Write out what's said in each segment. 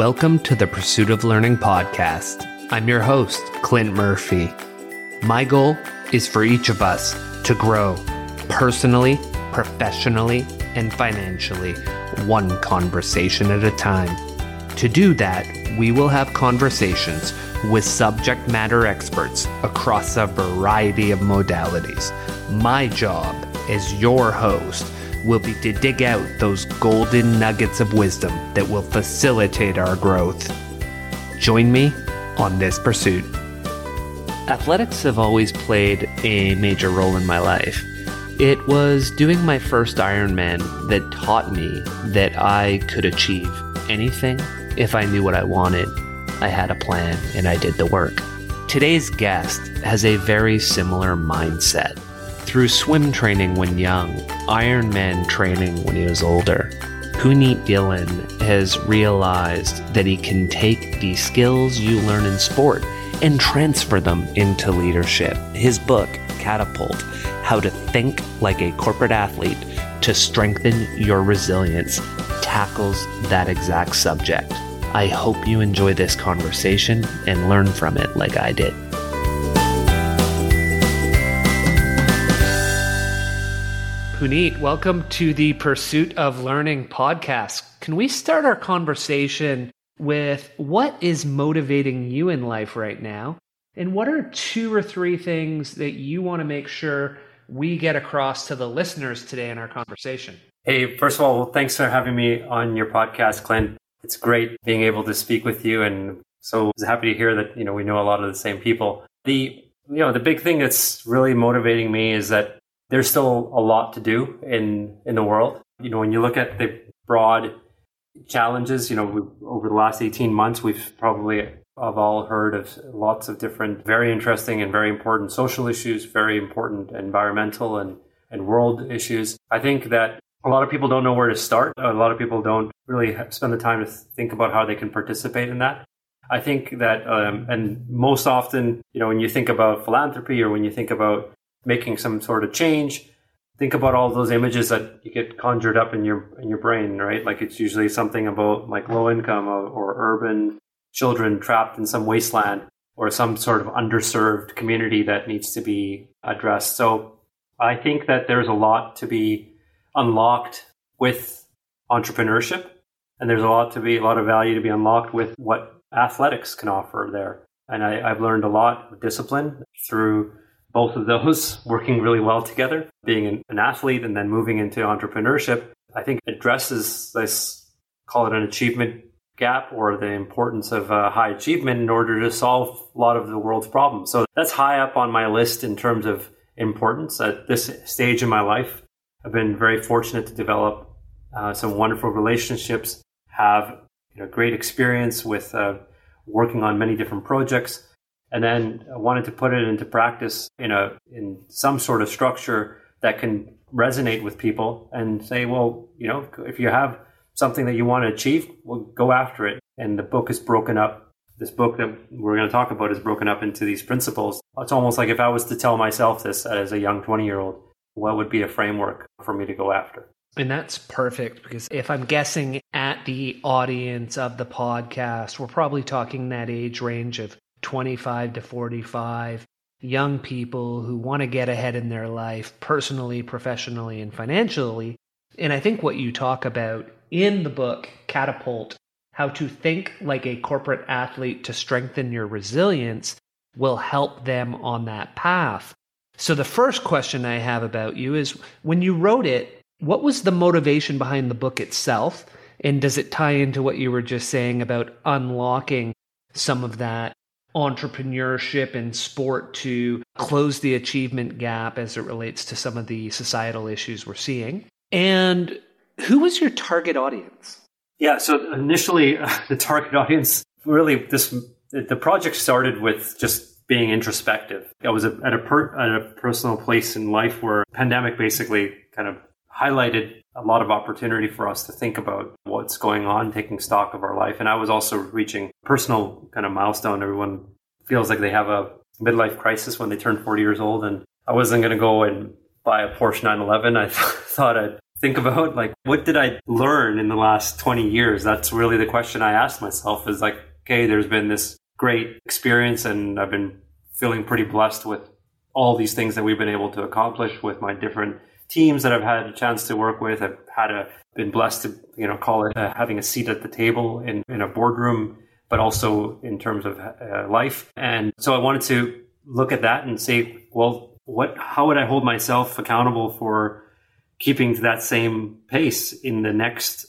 Welcome to the Pursuit of Learning podcast. I'm your host, Clint Murphy. My goal is for each of us to grow personally, professionally, and financially, one conversation at a time. To do that, we will have conversations with subject matter experts across a variety of modalities. My job as your host will be to dig out those golden nuggets of wisdom that will facilitate our growth. Join me on this pursuit. Athletics have always played a major role in my life. It was doing my first Ironman that taught me that I could achieve anything if I knew what I wanted. I had a plan and I did the work. Today's guest has a very similar mindset through swim training when young, Ironman training when he was older, Punit Dhillon has realized that he can take the skills you learn in sport and transfer them into leadership. His book, Catapult How to Think Like a Corporate Athlete to Strengthen Your Resilience, tackles that exact subject. I hope you enjoy this conversation and learn from it like I did. Punit, welcome to the Pursuit of Learning podcast. Can we start our conversation with what is motivating you in life right now? And what are two or three things that you want to make sure we get across to the listeners today in our conversation? Hey, first of all, well, thanks for having me on your podcast, Clint. It's great being able to speak with you and so happy to hear that, you know, we know a lot of the same people. The you know, the big thing that's really motivating me is that there's still a lot to do in in the world. You know, when you look at the broad challenges, you know, over the last 18 months, we've probably have all heard of lots of different, very interesting and very important social issues, very important environmental and, and world issues. I think that a lot of people don't know where to start. A lot of people don't really spend the time to think about how they can participate in that. I think that, um, and most often, you know, when you think about philanthropy or when you think about making some sort of change, think about all those images that you get conjured up in your in your brain, right? Like it's usually something about like low income or, or urban children trapped in some wasteland or some sort of underserved community that needs to be addressed. So I think that there's a lot to be unlocked with entrepreneurship and there's a lot to be a lot of value to be unlocked with what athletics can offer there. And I, have learned a lot of discipline through both of those working really well together, being an, athlete and then moving into entrepreneurship, I think addresses this, call it an achievement gap or the importance of uh, high achievement in order to solve a lot of the world's problems. So that's high up on my list in terms of importance at this stage in my life. I've been very fortunate to develop uh, some wonderful relationships, have you know, great experience with uh, working on many different projects and then I wanted to put it into practice in a in some sort of structure that can resonate with people and say, well, you know, if you have something that you want to achieve, well, go after it. And the book is broken up. This book that we're going to talk about is broken up into these principles. It's almost like if I was to tell myself this as a young 20 year old, what would be a framework for me to go after? And that's perfect because if I'm guessing at the audience of the podcast, we're probably talking that age range of 25 to 45 young people who want to get ahead in their life personally, professionally, and financially. And I think what you talk about in the book, Catapult, how to think like a corporate athlete to strengthen your resilience, will help them on that path. So, the first question I have about you is when you wrote it, what was the motivation behind the book itself? And does it tie into what you were just saying about unlocking some of that entrepreneurship and sport to close the achievement gap as it relates to some of the societal issues we're seeing. And who was your target audience? Yeah, so initially uh, the target audience really this the project started with just being introspective. I was at a, per, at a personal place in life where pandemic basically kind of highlighted a lot of opportunity for us to think about what's going on, taking stock of our life. And I was also reaching personal kind of milestone. Everyone feels like they have a midlife crisis when they turn 40 years old. And I wasn't going to go and buy a Porsche 911. I thought I'd think about like what did I learn in the last 20 years? That's really the question I asked myself is like, okay, there's been this great experience and I've been feeling pretty blessed with all these things that we've been able to accomplish with my different teams that I've had a chance to work with. I've had a been blessed to you know call it uh, having a seat at the table in in a boardroom, but also in terms of uh, life. And so I wanted to look at that and say, well, what how would I hold myself accountable for keeping to that same pace in the next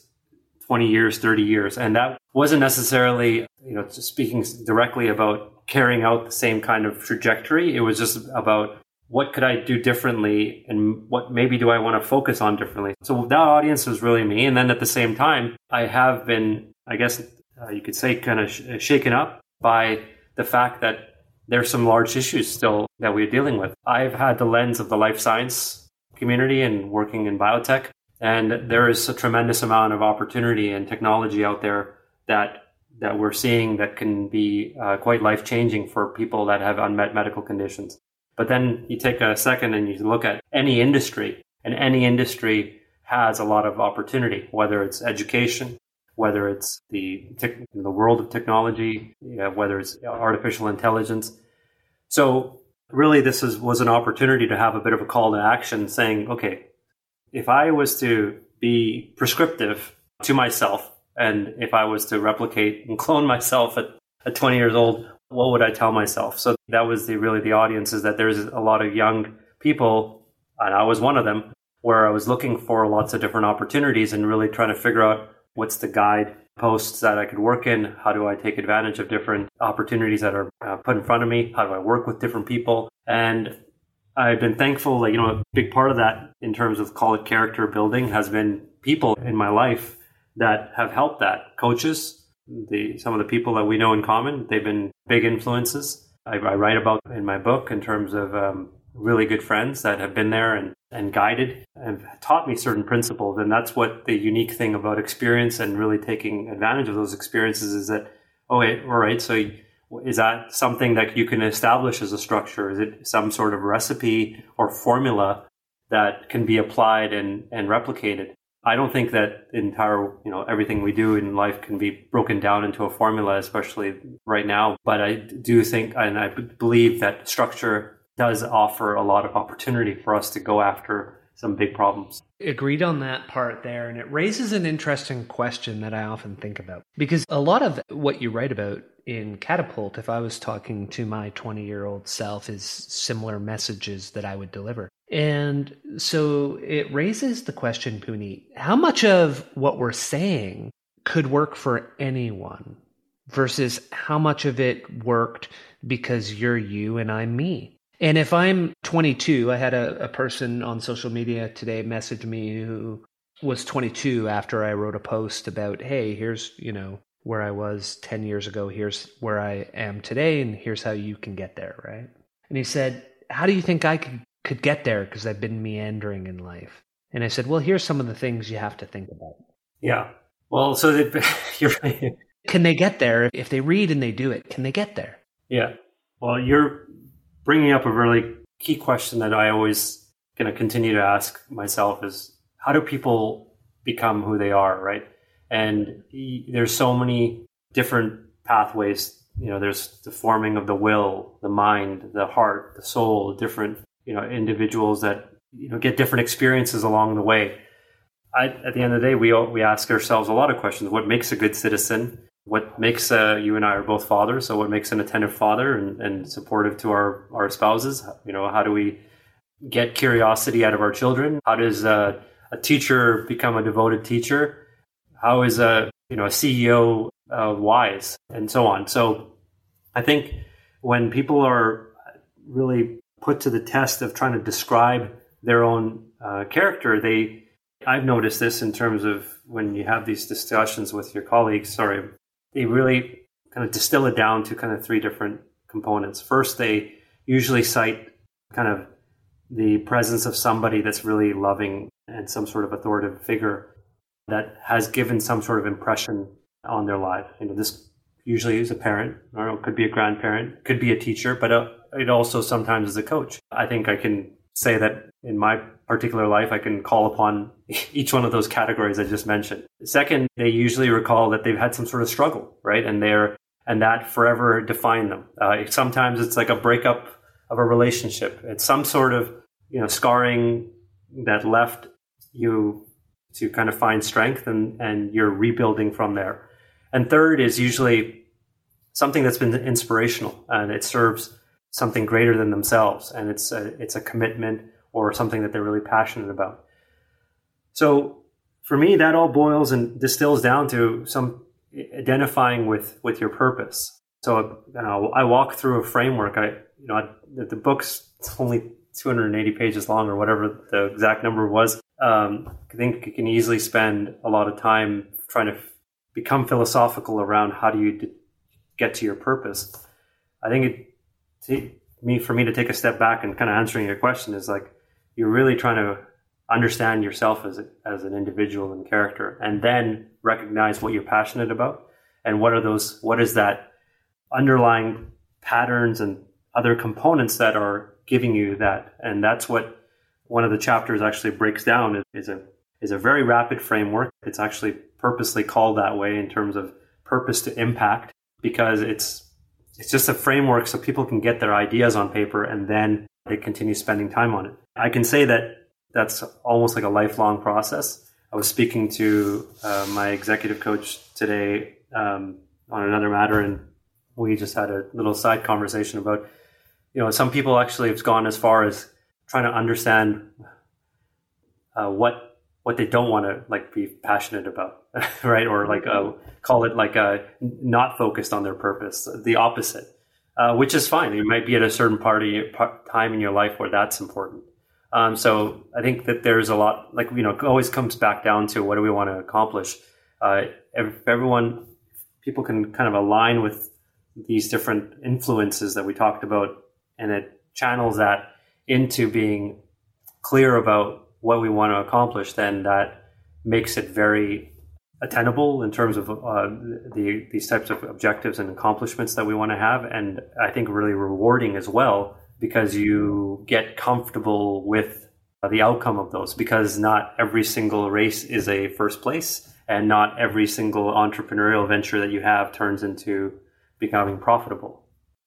20 years, 30 years? And that wasn't necessarily, you know, speaking directly about carrying out the same kind of trajectory. It was just about what could I do differently and what maybe do I want to focus on differently? So that audience was really me. And then at the same time, I have been, I guess uh, you could say, kind of sh- shaken up by the fact that there's some large issues still that we're dealing with. I've had the lens of the life science community and working in biotech, and there is a tremendous amount of opportunity and technology out there that that we're seeing that can be uh, quite life changing for people that have unmet medical conditions. But then you take a second and you look at any industry, and any industry has a lot of opportunity, whether it's education, whether it's the the world of technology, whether it's artificial intelligence. So really, this is, was an opportunity to have a bit of a call to action, saying, okay, if I was to be prescriptive to myself, and if I was to replicate and clone myself at, at 20 years old, what would I tell myself? So that was the really the audience is that there's a lot of young people, and I was one of them, where I was looking for lots of different opportunities and really trying to figure out what's the guide posts that I could work in? How do I take advantage of different opportunities that are uh, put in front of me? How do I work with different people? And I've been thankful that, you know, a big part of that in terms of call it character building has been people in my life that have helped that. Coaches, the some of the people that we know in common. They've been big influences. I, I write about in my book in terms of um, really good friends that have been there and, and guided and taught me certain principles. And that's what the unique thing about experience and really taking advantage of those experiences is that, oh, wait, all right, so is that something that you can establish as a structure? Is it some sort of recipe or formula that can be applied and, and replicated? I don't think that entire, you know, everything we do in life can be broken down into a formula, especially right now. But I do think, and I believe that structure does offer a lot of opportunity for us to go after some big problems. Agreed on that part there. And it raises an interesting question that I often think about because a lot of what you write about in Catapult, if I was talking to my 20 year old self, is similar messages that I would deliver. And so it raises the question, Puni, how much of what we're saying could work for anyone versus how much of it worked because you're you and I'm me? And if I'm 22, I had a, a person on social media today message me who was 22 after I wrote a post about, hey, here's, you know, where I was 10 years ago, here's where I am today, and here's how you can get there, right? And he said, How do you think I could could get there because I've been meandering in life. And I said, well, here's some of the things you have to think about. Yeah. Well, so you're right. Can they get there if they read and they do it? Can they get there? Yeah. Well, you're bringing up a really key question that I always going to continue to ask myself is how do people become who they are, right? And there's so many different pathways. You know, there's the forming of the will, the mind, the heart, the soul, different you know individuals that you know get different experiences along the way. I, at the end of the day, we we ask ourselves a lot of questions. What makes a good citizen? What makes uh, you and I are both fathers, so what makes an attentive father and, and supportive to our our spouses? You know, how do we get curiosity out of our children? How does uh, a teacher become a devoted teacher? How is a you know a CEO uh, wise, and so on. So, I think when people are really put to the test of trying to describe their own uh, character, they I've noticed this in terms of when you have these discussions with your colleagues. Sorry, they really kind of distill it down to kind of three different components. First, they usually cite kind of the presence of somebody that's really loving and some sort of authoritative figure that has given some sort of impression on their life. You know, this usually is a parent, or it could be a grandparent, could be a teacher, but uh, it also sometimes is a coach. I think I can say that in my particular life, I can call upon each one of those categories I just mentioned. Second, they usually recall that they've had some sort of struggle, right? And they're, and that forever defined them. Uh, sometimes it's like a breakup of a relationship. It's some sort of, you know, scarring that left you to kind of find strength and, and you're rebuilding from there. And third is usually something that's been inspirational and it serves something greater than themselves and it's a, it's a commitment or something that they're really passionate about. So for me, that all boils and distills down to some identifying with, with your purpose. So you know, I walk through a framework. I, you know, I, the, the book's only 280 pages long or whatever the exact number was. Um, I think you can easily spend a lot of time trying to become philosophical around how do you get to your purpose. I think it, me, for me to take a step back and kind of answering your question is like, you're really trying to understand yourself as, a, as an individual and character and then recognize what you're passionate about and what are those, what is that underlying patterns and other components that are giving you that. And that's what one of the chapters actually breaks down is a is a very rapid framework. It's actually purposely called that way in terms of purpose to impact because it's it's just a framework so people can get their ideas on paper and then they continue spending time on it. I can say that that's almost like a lifelong process. I was speaking to uh, my executive coach today um, on another matter, and we just had a little side conversation about, you know, some people actually have gone as far as trying to understand uh, what what they don't want to like be passionate about, right? Or like uh, call it like uh, not focused on their purpose, the opposite, uh, which is fine. You might be at a certain party time in your life where that's important. Um, so I think that there's a lot, like you know, it always comes back down to what do we want to accomplish. Uh, if everyone, people can kind of align with these different influences that we talked about, and it channels that into being clear about what we want to accomplish, then that makes it very attainable in terms of uh, the these types of objectives and accomplishments that we want to have, and I think really rewarding as well because you get comfortable with the outcome of those because not every single race is a first place and not every single entrepreneurial venture that you have turns into becoming profitable.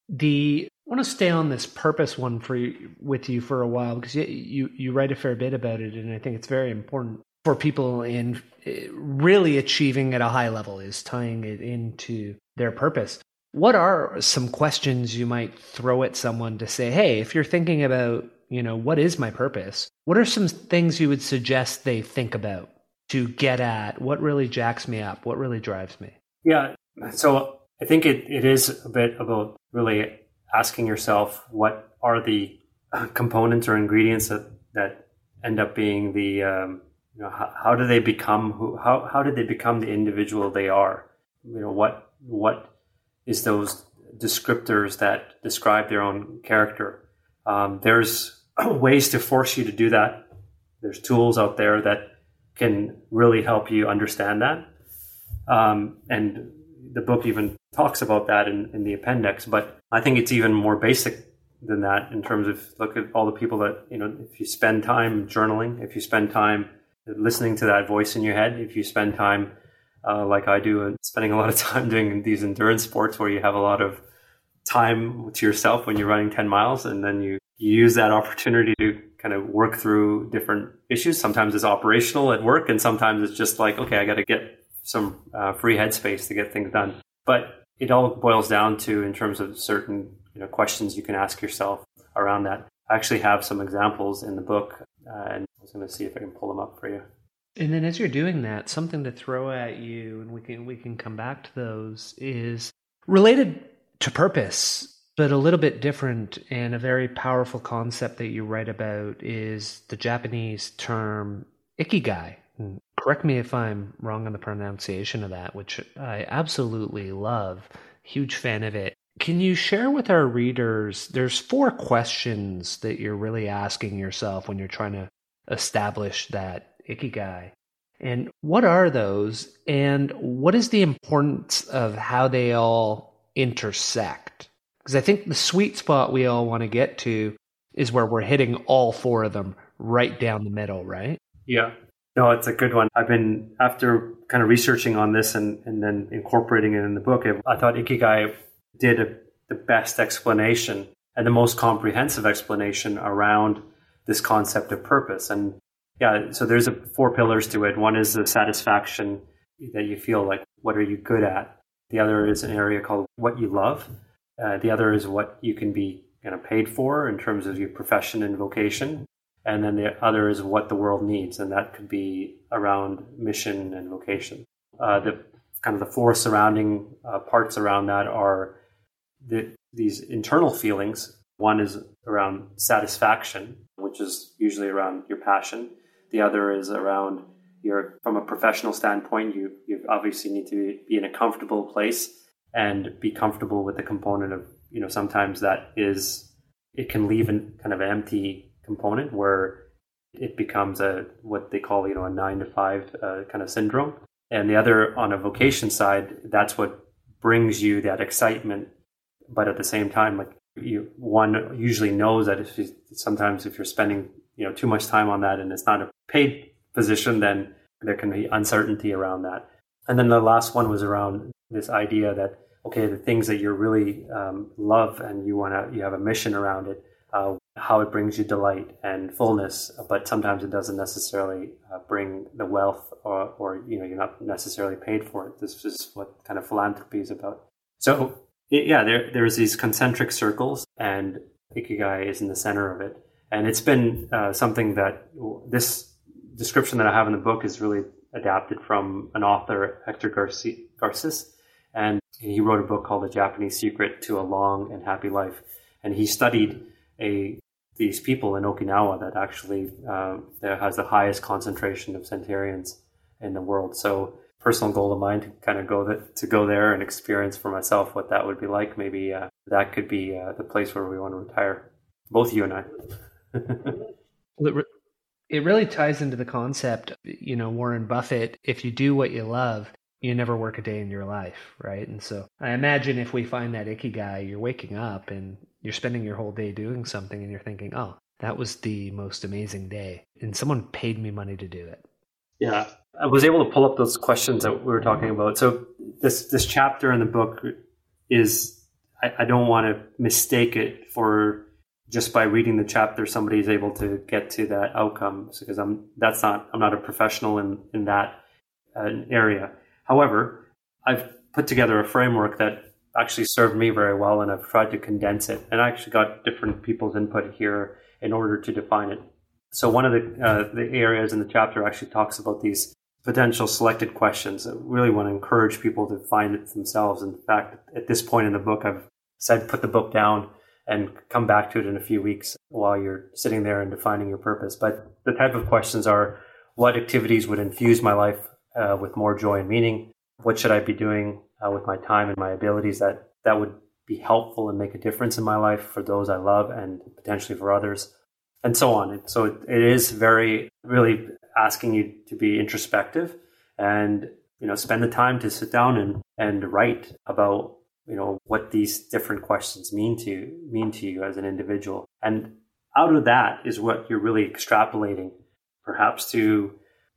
The I want to stay on this purpose one for you, with you for a while because you, you you write a fair bit about it and I think it's very important for people in eh, really achieving at a high level is tying it into their purpose. What are some questions you might throw at someone to say, hey, if you're thinking about, you know, what is my purpose? What are some things you would suggest they think about to get at what really jacks me up? What really drives me? Yeah. So I think it, it is a bit about really asking yourself what are the components or ingredients that, that end up being the, um, you know, how, how do they become who, how, how did they become the individual they are? You know, what, what is those descriptors that describe their own character. Um, there's ways to force you to do that. There's tools out there that can really help you understand that. Um, and the book even talks about that in, in the appendix. But I think it's even more basic than that in terms of look at all the people that, you know, if you spend time journaling, if you spend time listening to that voice in your head, if you spend time uh, like I do, and spending a lot of time doing these endurance sports where you have a lot of time to yourself when you're running 10 miles, and then you, you use that opportunity to kind of work through different issues. Sometimes it's operational at work, and sometimes it's just like, okay, I got to get some uh, free headspace to get things done. But it all boils down to, in terms of certain you know, questions you can ask yourself around that. I actually have some examples in the book, uh, and I was going to see if I can pull them up for you. And then as you're doing that, something to throw at you, and we can we can come back to those, is related to purpose, but a little bit different and a very powerful concept that you write about is the Japanese term ikigai. Correct me if I'm wrong on the pronunciation of that, which I absolutely love. Huge fan of it. Can you share with our readers? There's four questions that you're really asking yourself when you're trying to establish that ikigai. And what are those? And what is the importance of how they all intersect? Because I think the sweet spot we all want to get to is where we're hitting all four of them right down the middle, right? Yeah. No, it's a good one. I've been, after kind of researching on this and, and then incorporating it in the book, I thought Ikigai did a, the best explanation and the most comprehensive explanation around this concept of purpose. And yeah, so there's a, four pillars to it. One is the satisfaction that you feel like, what are you good at? The other is an area called what you love. Uh, the other is what you can be kind of paid for in terms of your profession and vocation. And then the other is what the world needs, and that could be around mission and vocation. Uh, the kind of the four surrounding uh, parts around that are the, these internal feelings. One is around satisfaction, which is usually around your passion. The other is around your, from a professional standpoint, you, you obviously need to be in a comfortable place and be comfortable with the component of, you know, sometimes that is, it can leave an kind of empty component where it becomes a, what they call, you know, a nine to five uh, kind of syndrome. And the other on a vocation side, that's what brings you that excitement. But at the same time, like you, one usually knows that if you, sometimes if you're spending, you know, too much time on that and it's not a paid position, then there can be uncertainty around that. And then the last one was around this idea that okay, the things that you really um, love and you want to, you have a mission around it, uh, how it brings you delight and fullness, but sometimes it doesn't necessarily uh, bring the wealth or, or, you know, you're not necessarily paid for it. This is what kind of philanthropy is about. So yeah, there, there's these concentric circles and Ikigai is in the center of it. And it's been uh, something that this description that I have in the book is really adapted from an author, Hector Garcia, and he wrote a book called The Japanese Secret to a Long and Happy Life. And he studied a these people in Okinawa that actually uh, that has the highest concentration of centurions in the world. So personal goal of mine to kind of go that, to go there and experience for myself what that would be like. Maybe uh, that could be uh, the place where we want to retire, both you and I. it really ties into the concept, you know, Warren Buffett. If you do what you love, you never work a day in your life, right? And so I imagine if we find that ikigai, you're waking up and you're spending your whole day doing something and you're thinking, oh, that was the most amazing day. And someone paid me money to do it. Yeah. I was able to pull up those questions that we were talking about. So this this chapter in the book is I, I don't want to mistake it for just by reading the chapter somebody is able to get to that outcome because I'm that's not I'm not a professional in in that uh, area. However, I've put together a framework that actually served me very well and I've tried to condense it. And I actually got different people's input here in order to define it. So one of the, uh, the areas in the chapter actually talks about these potential selected questions. I really want to encourage people to find it themselves. In fact, at this point in the book, I've said put the book down and come back to it in a few weeks while you're sitting there and defining your purpose. But the type of questions are what activities would infuse my life uh, with more joy and meaning? What should I be doing uh, with my time and my abilities that that would be helpful and make a difference in my life for those I love and potentially for others, and so on. So it, it is very really asking you to be introspective and you know spend the time to sit down and and write about you know what these different questions mean to mean to you as an individual and out of that is what you're really extrapolating perhaps to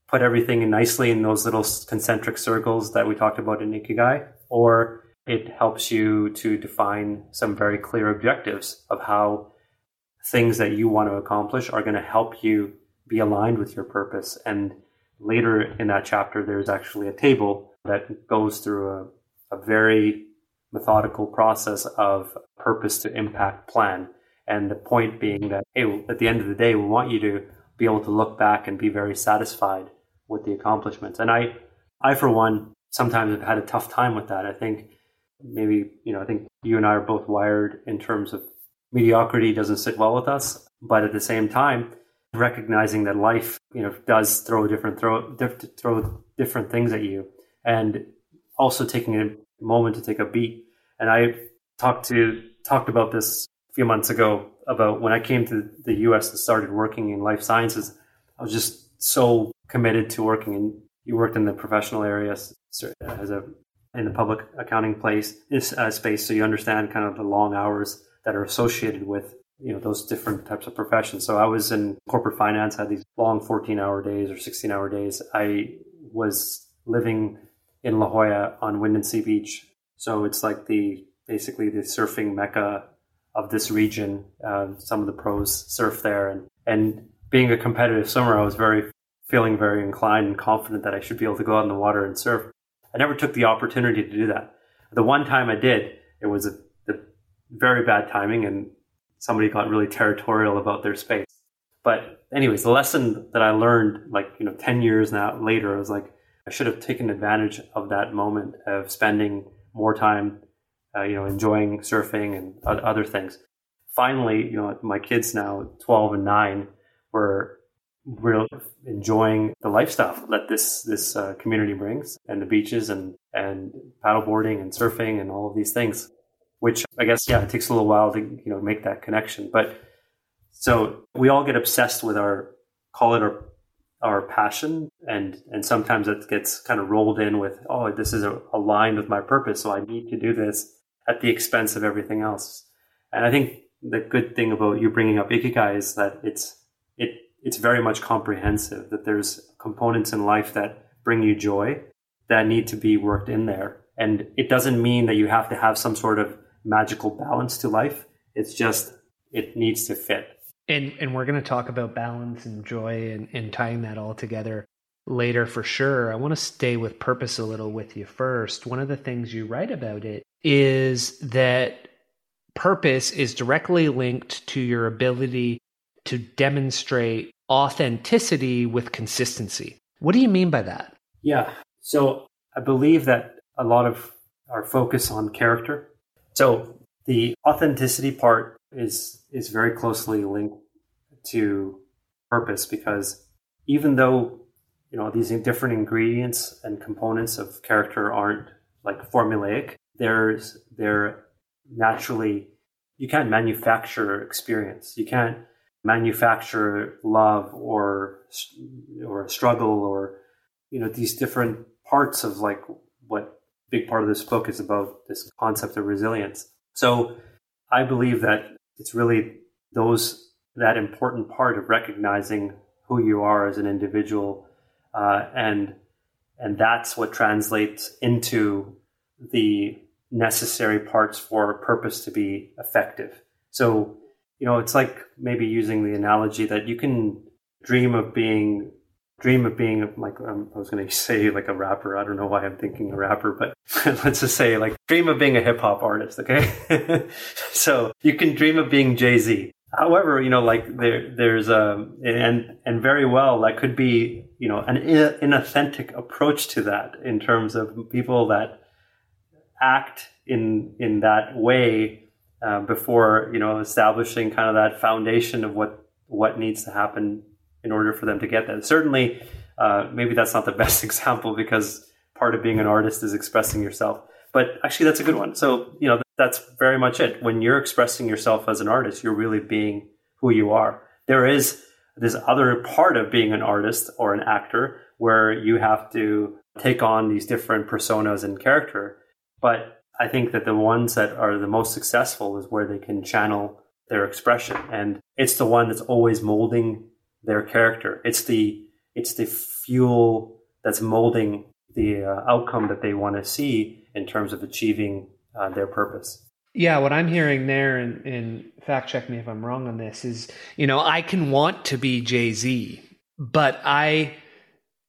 put everything in nicely in those little concentric circles that we talked about in Ikigai, or it helps you to define some very clear objectives of how things that you want to accomplish are going to help you be aligned with your purpose. And later in that chapter, there's actually a table that goes through a, a very methodical process of purpose to impact plan. And the point being that, hey, at the end of the day, we want you to be able to look back and be very satisfied with the accomplishments. And I, I for one, sometimes have had a tough time with that. I think maybe, you know, I think you and I are both wired in terms of mediocrity doesn't sit well with us. But at the same time, recognizing that life, you know, does throw different throw, throw different things at you, and also taking a moment to take a beat. And I talked to talked about this a few months ago about when I came to the U.S. and started working in life sciences. I was just so committed to working in you worked in the professional area as a in the public accounting place uh, space so you understand kind of the long hours that are associated with you know those different types of professions. So I was in corporate finance, had these long 14 hour days or 16 hour days. I was living in La Jolla on Windansea Beach. So it's like the basically the surfing mecca of this region. Uh, some of the pros surf there, and and being a competitive swimmer, I was very feeling very inclined and confident that I should be able to go out in the water and surf. I never took the opportunity to do that. The one time I did, it was a, a very bad timing, and somebody got really territorial about their space. But anyways, the lesson that I learned, like you know, ten years now later, I was like, I should have taken advantage of that moment of spending more time, uh, you know, enjoying surfing and other things. Finally, you know, my kids now, twelve and nine, were really enjoying the lifestyle that this this uh, community brings, and the beaches and and paddleboarding and surfing and all of these things. Which I guess, yeah, it takes a little while to you know make that connection, but so we all get obsessed with our call it our our passion and and sometimes it gets kind of rolled in with oh this is a, aligned with my purpose so i need to do this at the expense of everything else and i think the good thing about you bringing up ikigai is that it's it it's very much comprehensive that there's components in life that bring you joy that need to be worked in there and it doesn't mean that you have to have some sort of magical balance to life it's just it needs to fit and and we're going to talk about balance and joy and, and tying that all together later for sure. I want to stay with purpose a little with you first. One of the things you write about it is that purpose is directly linked to your ability to demonstrate authenticity with consistency. What do you mean by that? Yeah. So I believe that a lot of our focus on character. So the authenticity part is is very closely linked to purpose because even though you know these different ingredients and components of character aren't like formulaic there's they're naturally you can't manufacture experience you can't manufacture love or or struggle or you know these different parts of like what big part of this book is about this concept of resilience so i believe that it's really those that important part of recognizing who you are as an individual, uh, and and that's what translates into the necessary parts for a purpose to be effective. So, you know, it's like maybe using the analogy that you can dream of being dream of being like um, I was going to say like a rapper. I don't know why I'm thinking a rapper, but let's just say like dream of being a hip hop artist. Okay, so you can dream of being Jay Z. However, you know, like there, there's a um, and and very well that could be you know an inauthentic approach to that in terms of people that act in in that way uh, before you know establishing kind of that foundation of what what needs to happen in order for them to get that. Certainly, uh, maybe that's not the best example because part of being an artist is expressing yourself. But actually, that's a good one. So, you know, that's very much it. When you're expressing yourself as an artist, you're really being who you are. There is this other part of being an artist or an actor where you have to take on these different personas and character. But I think that the ones that are the most successful is where they can channel their expression. And it's the one that's always molding their character. It's the it's the fuel that's molding the uh, outcome that they want to see in terms of achieving uh, their purpose. Yeah, what I'm hearing there, and, and fact check me if I'm wrong on this, is you know I can want to be Jay Z, but I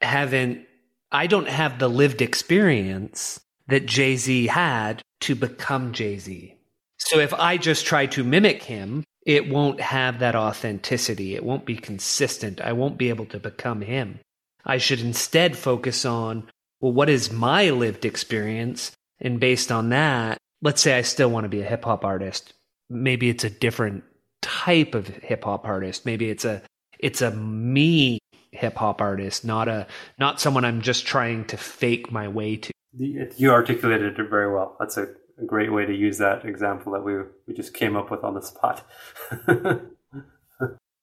haven't. I don't have the lived experience that Jay Z had to become Jay Z. So if I just try to mimic him, it won't have that authenticity. It won't be consistent. I won't be able to become him. I should instead focus on, well, what is my lived experience? And based on that, let's say I still want to be a hip hop artist. Maybe it's a different type of hip hop artist. Maybe it's a, it's a me hip hop artist, not a, not someone I'm just trying to fake my way to. You articulated it very well. That's a great way to use that example that we we just came up with on the spot.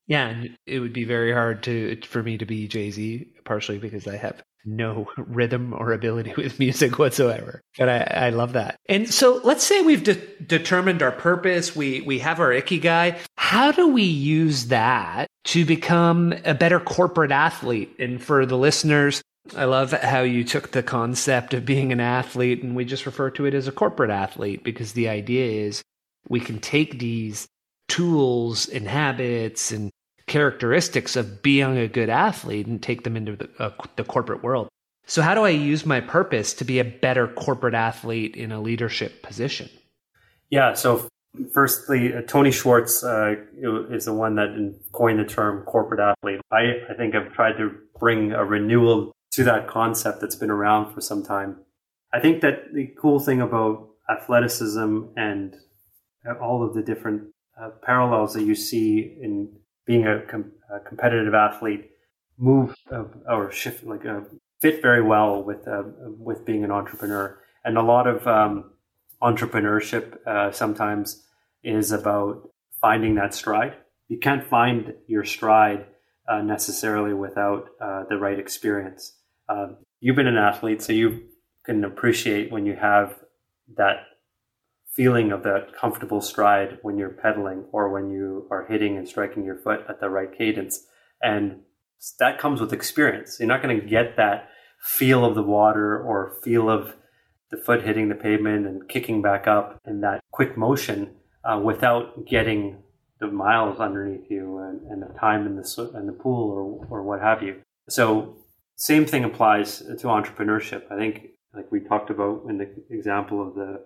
yeah, and it would be very hard to for me to be Jay Z, partially because I have no rhythm or ability with music whatsoever. But I, I love that. And so let's say we've de- determined our purpose. We, we have our ikigai. How do we use that to become a better corporate athlete? And for the listeners, I love how you took the concept of being an athlete and we just refer to it as a corporate athlete because the idea is we can take these tools and habits and characteristics of being a good athlete and take them into the, uh, the corporate world. So, how do I use my purpose to be a better corporate athlete in a leadership position? Yeah. So, firstly, uh, Tony Schwartz uh, is the one that coined the term corporate athlete. I, I think I've tried to bring a renewal to that concept that's been around for some time. I think that the cool thing about athleticism and all of the different uh, parallels that you see in being a, com- a competitive athlete move uh, or shift like uh, fit very well with uh, with being an entrepreneur. And a lot of um, entrepreneurship uh, sometimes is about finding that stride. You can't find your stride uh, necessarily without the right experience you've been an athlete so you can appreciate when you have that feeling of that comfortable stride when you're pedaling or when you are hitting and striking your foot at the right cadence. And that comes with experience. You're not going to get that feel of the water or feel of the foot hitting the pavement and kicking back up in that quick motion uh, without getting the miles underneath you and, and the time in the in the pool or or what have you. So same thing applies to entrepreneurship. I think like we talked about in the example of the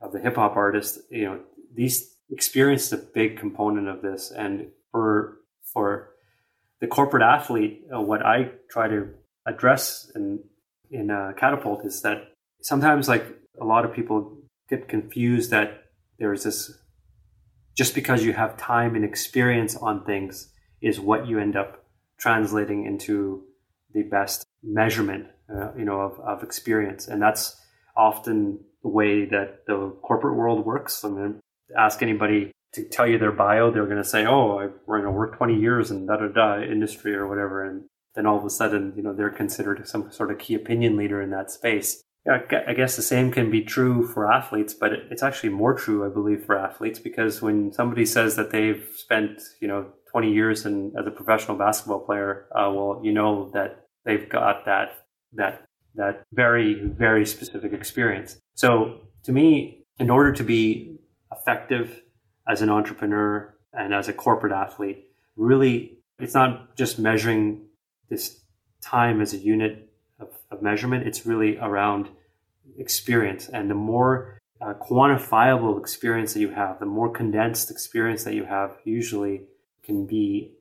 of the hip hop artist, you know, these experienced a big component of this. And for for the corporate athlete, uh, what I try to address in in uh, catapult is that sometimes like a lot of people get confused that there's this just because you have time and experience on things is what you end up translating into the best measurement uh, you know of, of experience and that's often the way that the corporate world works. I mean, ask anybody to tell you their bio, they're going to say, "Oh, I going to work 20 years in da industry or whatever," and then all of a sudden, you know, they're considered some sort of key opinion leader in that space. I guess the same can be true for athletes, but it's actually more true, I believe, for athletes because when somebody says that they've spent, you know, 20 years in, as a professional basketball player, uh, well, you know that they've got that that that very very specific experience. So to me, in order to be effective as an entrepreneur and as a corporate athlete, really, it's not just measuring this time as a unit of, of measurement. It's really around experience. And the more uh, quantifiable experience that you have, the more condensed experience that you have, usually can be,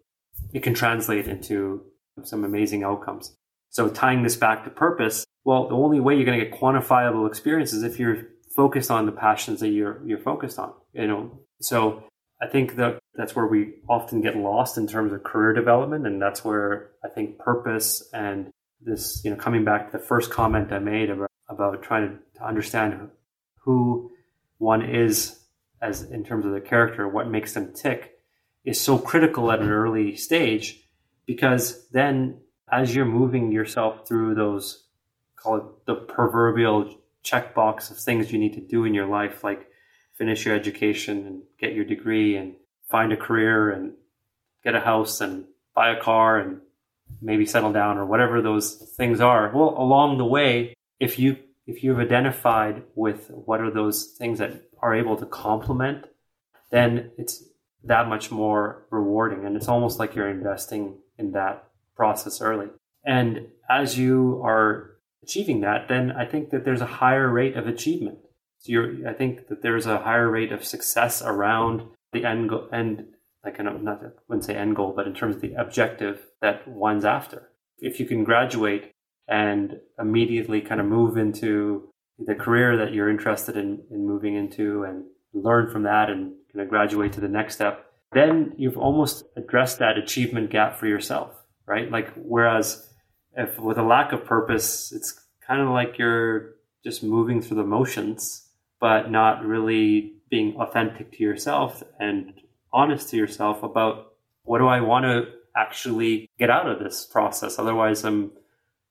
it can translate into some amazing outcomes. So tying this back to purpose, well, the only way you're going to get quantifiable experience is if you're focused on the passions that you're you're focused on. You know, so I think that that's where we often get lost in terms of career development, and that's where I think purpose and this, you know, coming back to the first comment I made about about trying to understand who one is as in terms of the character, what makes them tick, is so critical at an early stage because then as you're moving yourself through those, call it the proverbial checkbox of things you need to do in your life, like finish your education and get your degree and find a career and get a house and buy a car and maybe settle down or whatever those things are. Well, along the way, if you if you've identified with what are those things that are able to complement, then it's that much more rewarding. And it's almost like you're investing in that process early. And as you are achieving that, then I think that there's a higher rate of achievement. So you're, I think that there's a higher rate of success around the end goal, end, like, I not, I wouldn't say end goal, but in terms of the objective that one's after. If you can graduate and immediately kind of move into the career that you're interested in, in moving into and learn from that and kind of graduate to the next step, then you've almost addressed that achievement gap for yourself right? Like, whereas if with a lack of purpose, it's kind of like you're just moving through the motions, but not really being authentic to yourself and honest to yourself about what do I want to actually get out of this process. Otherwise, I'm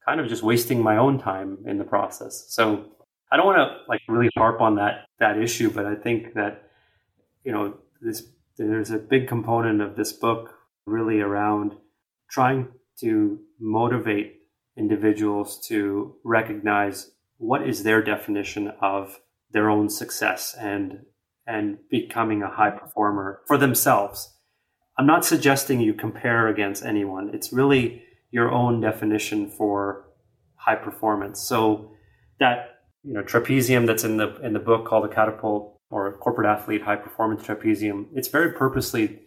kind of just wasting my own time in the process. So I don't want to like really harp on that that issue, but I think that you know this there's a big component of this book really around trying to motivate individuals to recognize what is their definition of their own success and and becoming a high performer for themselves. I'm not suggesting you compare against anyone. It's really your own definition for high performance. So that you know trapezium that's in the in the book called the catapult or corporate athlete high performance trapezium, it's very purposely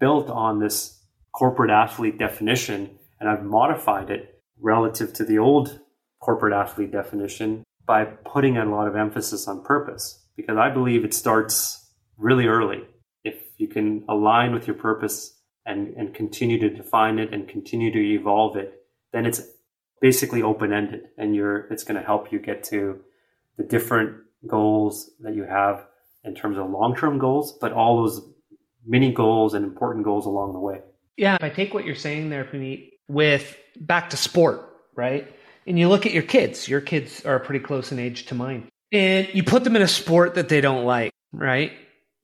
built on this corporate athlete definition, and I've modified it relative to the old corporate athlete definition by putting a lot of emphasis on purpose because I believe it starts really early. If you can align with your purpose and, and continue to define it and continue to evolve it, then it's basically open ended and you're it's going to help you get to the different goals that you have in terms of long term goals, but all those mini goals and important goals along the way. Yeah, I take what you're saying there, Punit, with back to sport, right? And you look at your kids, your kids are pretty close in age to mine. And you put them in a sport that they don't like, right?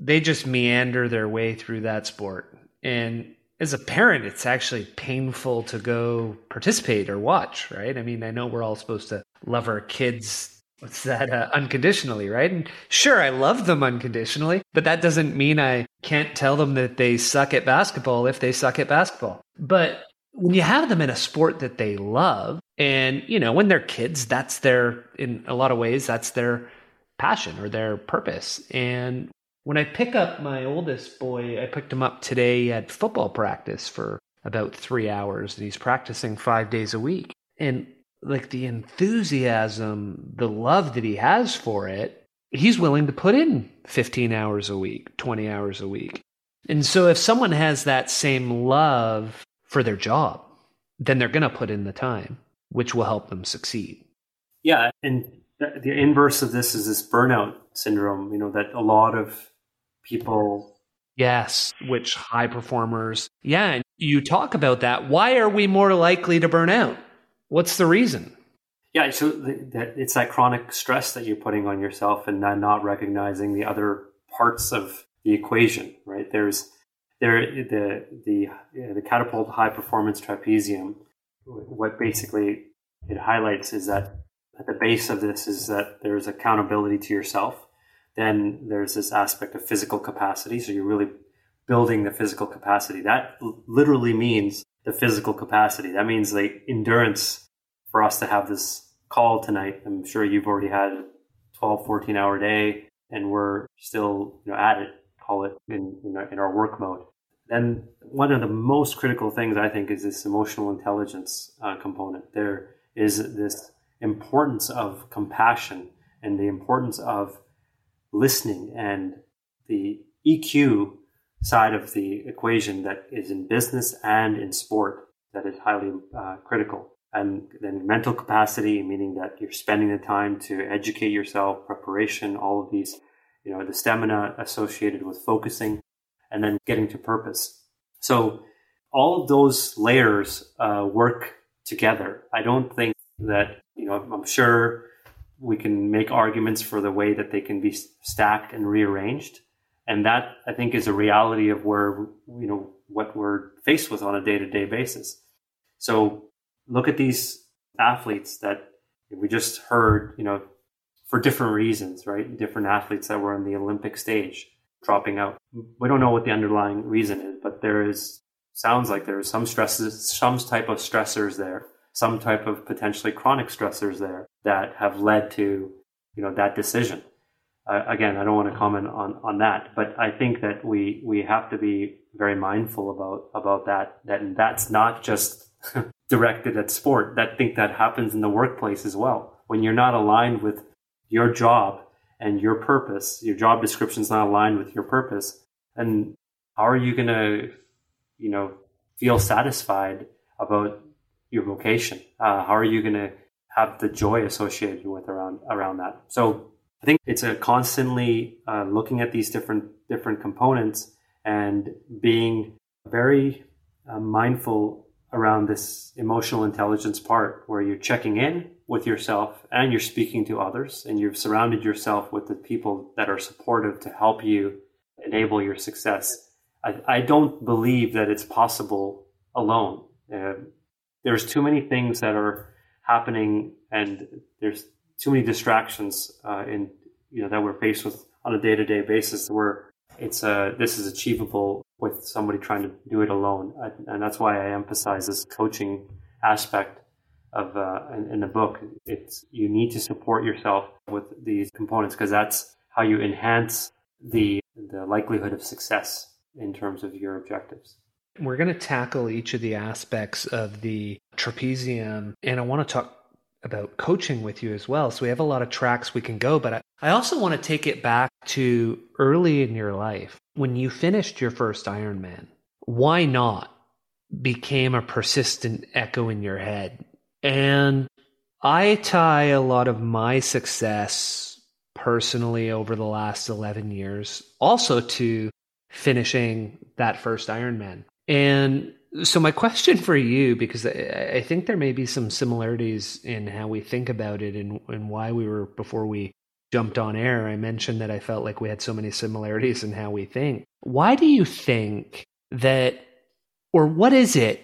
They just meander their way through that sport. And as a parent, it's actually painful to go participate or watch, right? I mean, I know we're all supposed to love our kids what's that uh, unconditionally right? And sure i love them unconditionally but that doesn't mean i can't tell them that they suck at basketball if they suck at basketball. But when you have them in a sport that they love and you know when they're kids that's their in a lot of ways that's their passion or their purpose. And when i pick up my oldest boy i picked him up today at football practice for about three hours and he's practicing five days a week. And like the enthusiasm, the love that he has for it, he's willing to put in 15 hours a week, 20 hours a week. And so if someone has that same love for their job, then they're going to put in the time, which will help them succeed. Yeah. And the inverse of this is this burnout syndrome, you know, that a lot of people. Yes, which high performers. Yeah. And you talk about that. Why are we more likely to burn out? What's the reason? Yeah, so it's that chronic stress that you're putting on yourself and not recognizing the other parts of the equation, right? There's there the the the catapult high performance trapezium. What basically it highlights is that at the base of this is that there's accountability to yourself. Then there's this aspect of physical capacity. So you're really building the physical capacity. That literally means the physical capacity. That means the endurance for us to have this call tonight. I'm sure you've already had a 12, 14 hour day and we're still you know, at it, call it in, in our, in our work mode. Then one of the most critical things I think is this emotional intelligence uh, component. There is this importance of compassion and the importance of listening and the EQ side of the equation that is in business and in sport that is highly uh, critical. And then mental capacity, meaning that you're spending the time to educate yourself, preparation, all of these, you know, the stamina associated with focusing, and then getting to purpose. So all of those layers uh, work together. I don't think that, you know, I'm sure we can make arguments for the way that they can be stacked and rearranged and that I think is a reality of where you know what we're faced with on a day to day basis. So look at these athletes that we just heard, you know, for different reasons, right? Different athletes that were on the Olympic stage dropping out. We don't know what the underlying reason is, but there is sounds like there is some stresses, some type of stressors there, some type of potentially chronic stressors there that have led to, you know, that decision uh, again, I don't want to comment on, on that, but I think that we, we have to be very mindful about, about that, that that's not just directed at sport. That think that happens in the workplace as well. When you're not aligned with your job and your purpose, your job description is not aligned with your purpose, and how are you going to, you know, feel satisfied about your vocation? Uh, how are you going to have the joy associated with around around that? So I think it's a constantly uh, looking at these different different components and being very uh, mindful around this emotional intelligence part where you're checking in with yourself and you're speaking to others and you've surrounded yourself with the people that are supportive to help you enable your success. I, I don't believe that it's possible alone. Uh, there's too many things that are happening and there's too many distractions uh, in you know that we're faced with on a day-to-day basis. Where it's uh, this is achievable with somebody trying to do it alone. And that's why i emphasize this coaching aspect of uh, in, in the book. It's you need to support yourself with these components because that's how you enhance the the likelihood of success in terms of your objectives. We're going to tackle each of the aspects of the trapezium, and I want to talk about coaching with you as well. So we have a lot of tracks we can go, but I, I also want to take it back to early in your life when you finished your first Ironman. Why not became a persistent echo in your head. And I tie a lot of my success personally over the last 11 years also to finishing that first Ironman. And so, my question for you, because I think there may be some similarities in how we think about it and, and why we were, before we jumped on air, I mentioned that I felt like we had so many similarities in how we think. Why do you think that, or what is it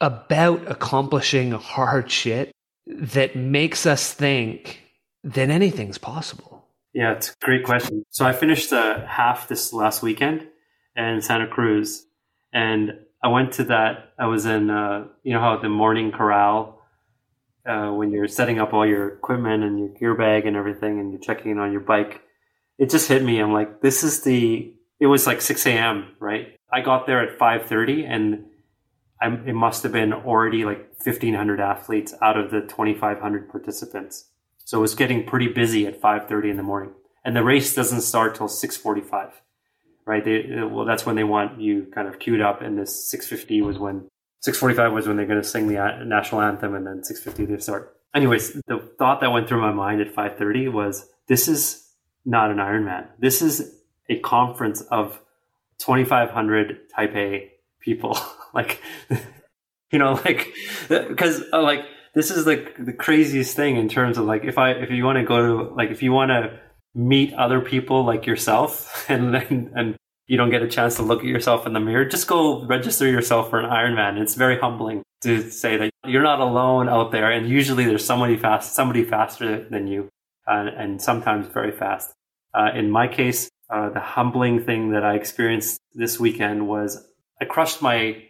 about accomplishing hard shit that makes us think that anything's possible? Yeah, it's a great question. So, I finished the half this last weekend in Santa Cruz and I went to that. I was in, uh, you know, how the morning corral, uh, when you're setting up all your equipment and your gear bag and everything, and you're checking in on your bike. It just hit me. I'm like, this is the. It was like 6 a.m. Right. I got there at 5:30, and I, it must have been already like 1,500 athletes out of the 2,500 participants. So it was getting pretty busy at 5:30 in the morning, and the race doesn't start till 6:45 right? They, well, that's when they want you kind of queued up, and this 650 was when 645 was when they're going to sing the national anthem, and then 650 they start. Anyways, the thought that went through my mind at 5:30 was, this is not an Ironman. This is a conference of 2,500 Type A people. like, you know, like because uh, like this is like the craziest thing in terms of like if I if you want to go to like if you want to meet other people like yourself and then and you don't get a chance to look at yourself in the mirror, just go register yourself for an Ironman. It's very humbling to say that you're not alone out there, and usually there's somebody fast, somebody faster than you, uh, and sometimes very fast. Uh, in my case, uh, the humbling thing that I experienced this weekend was I crushed my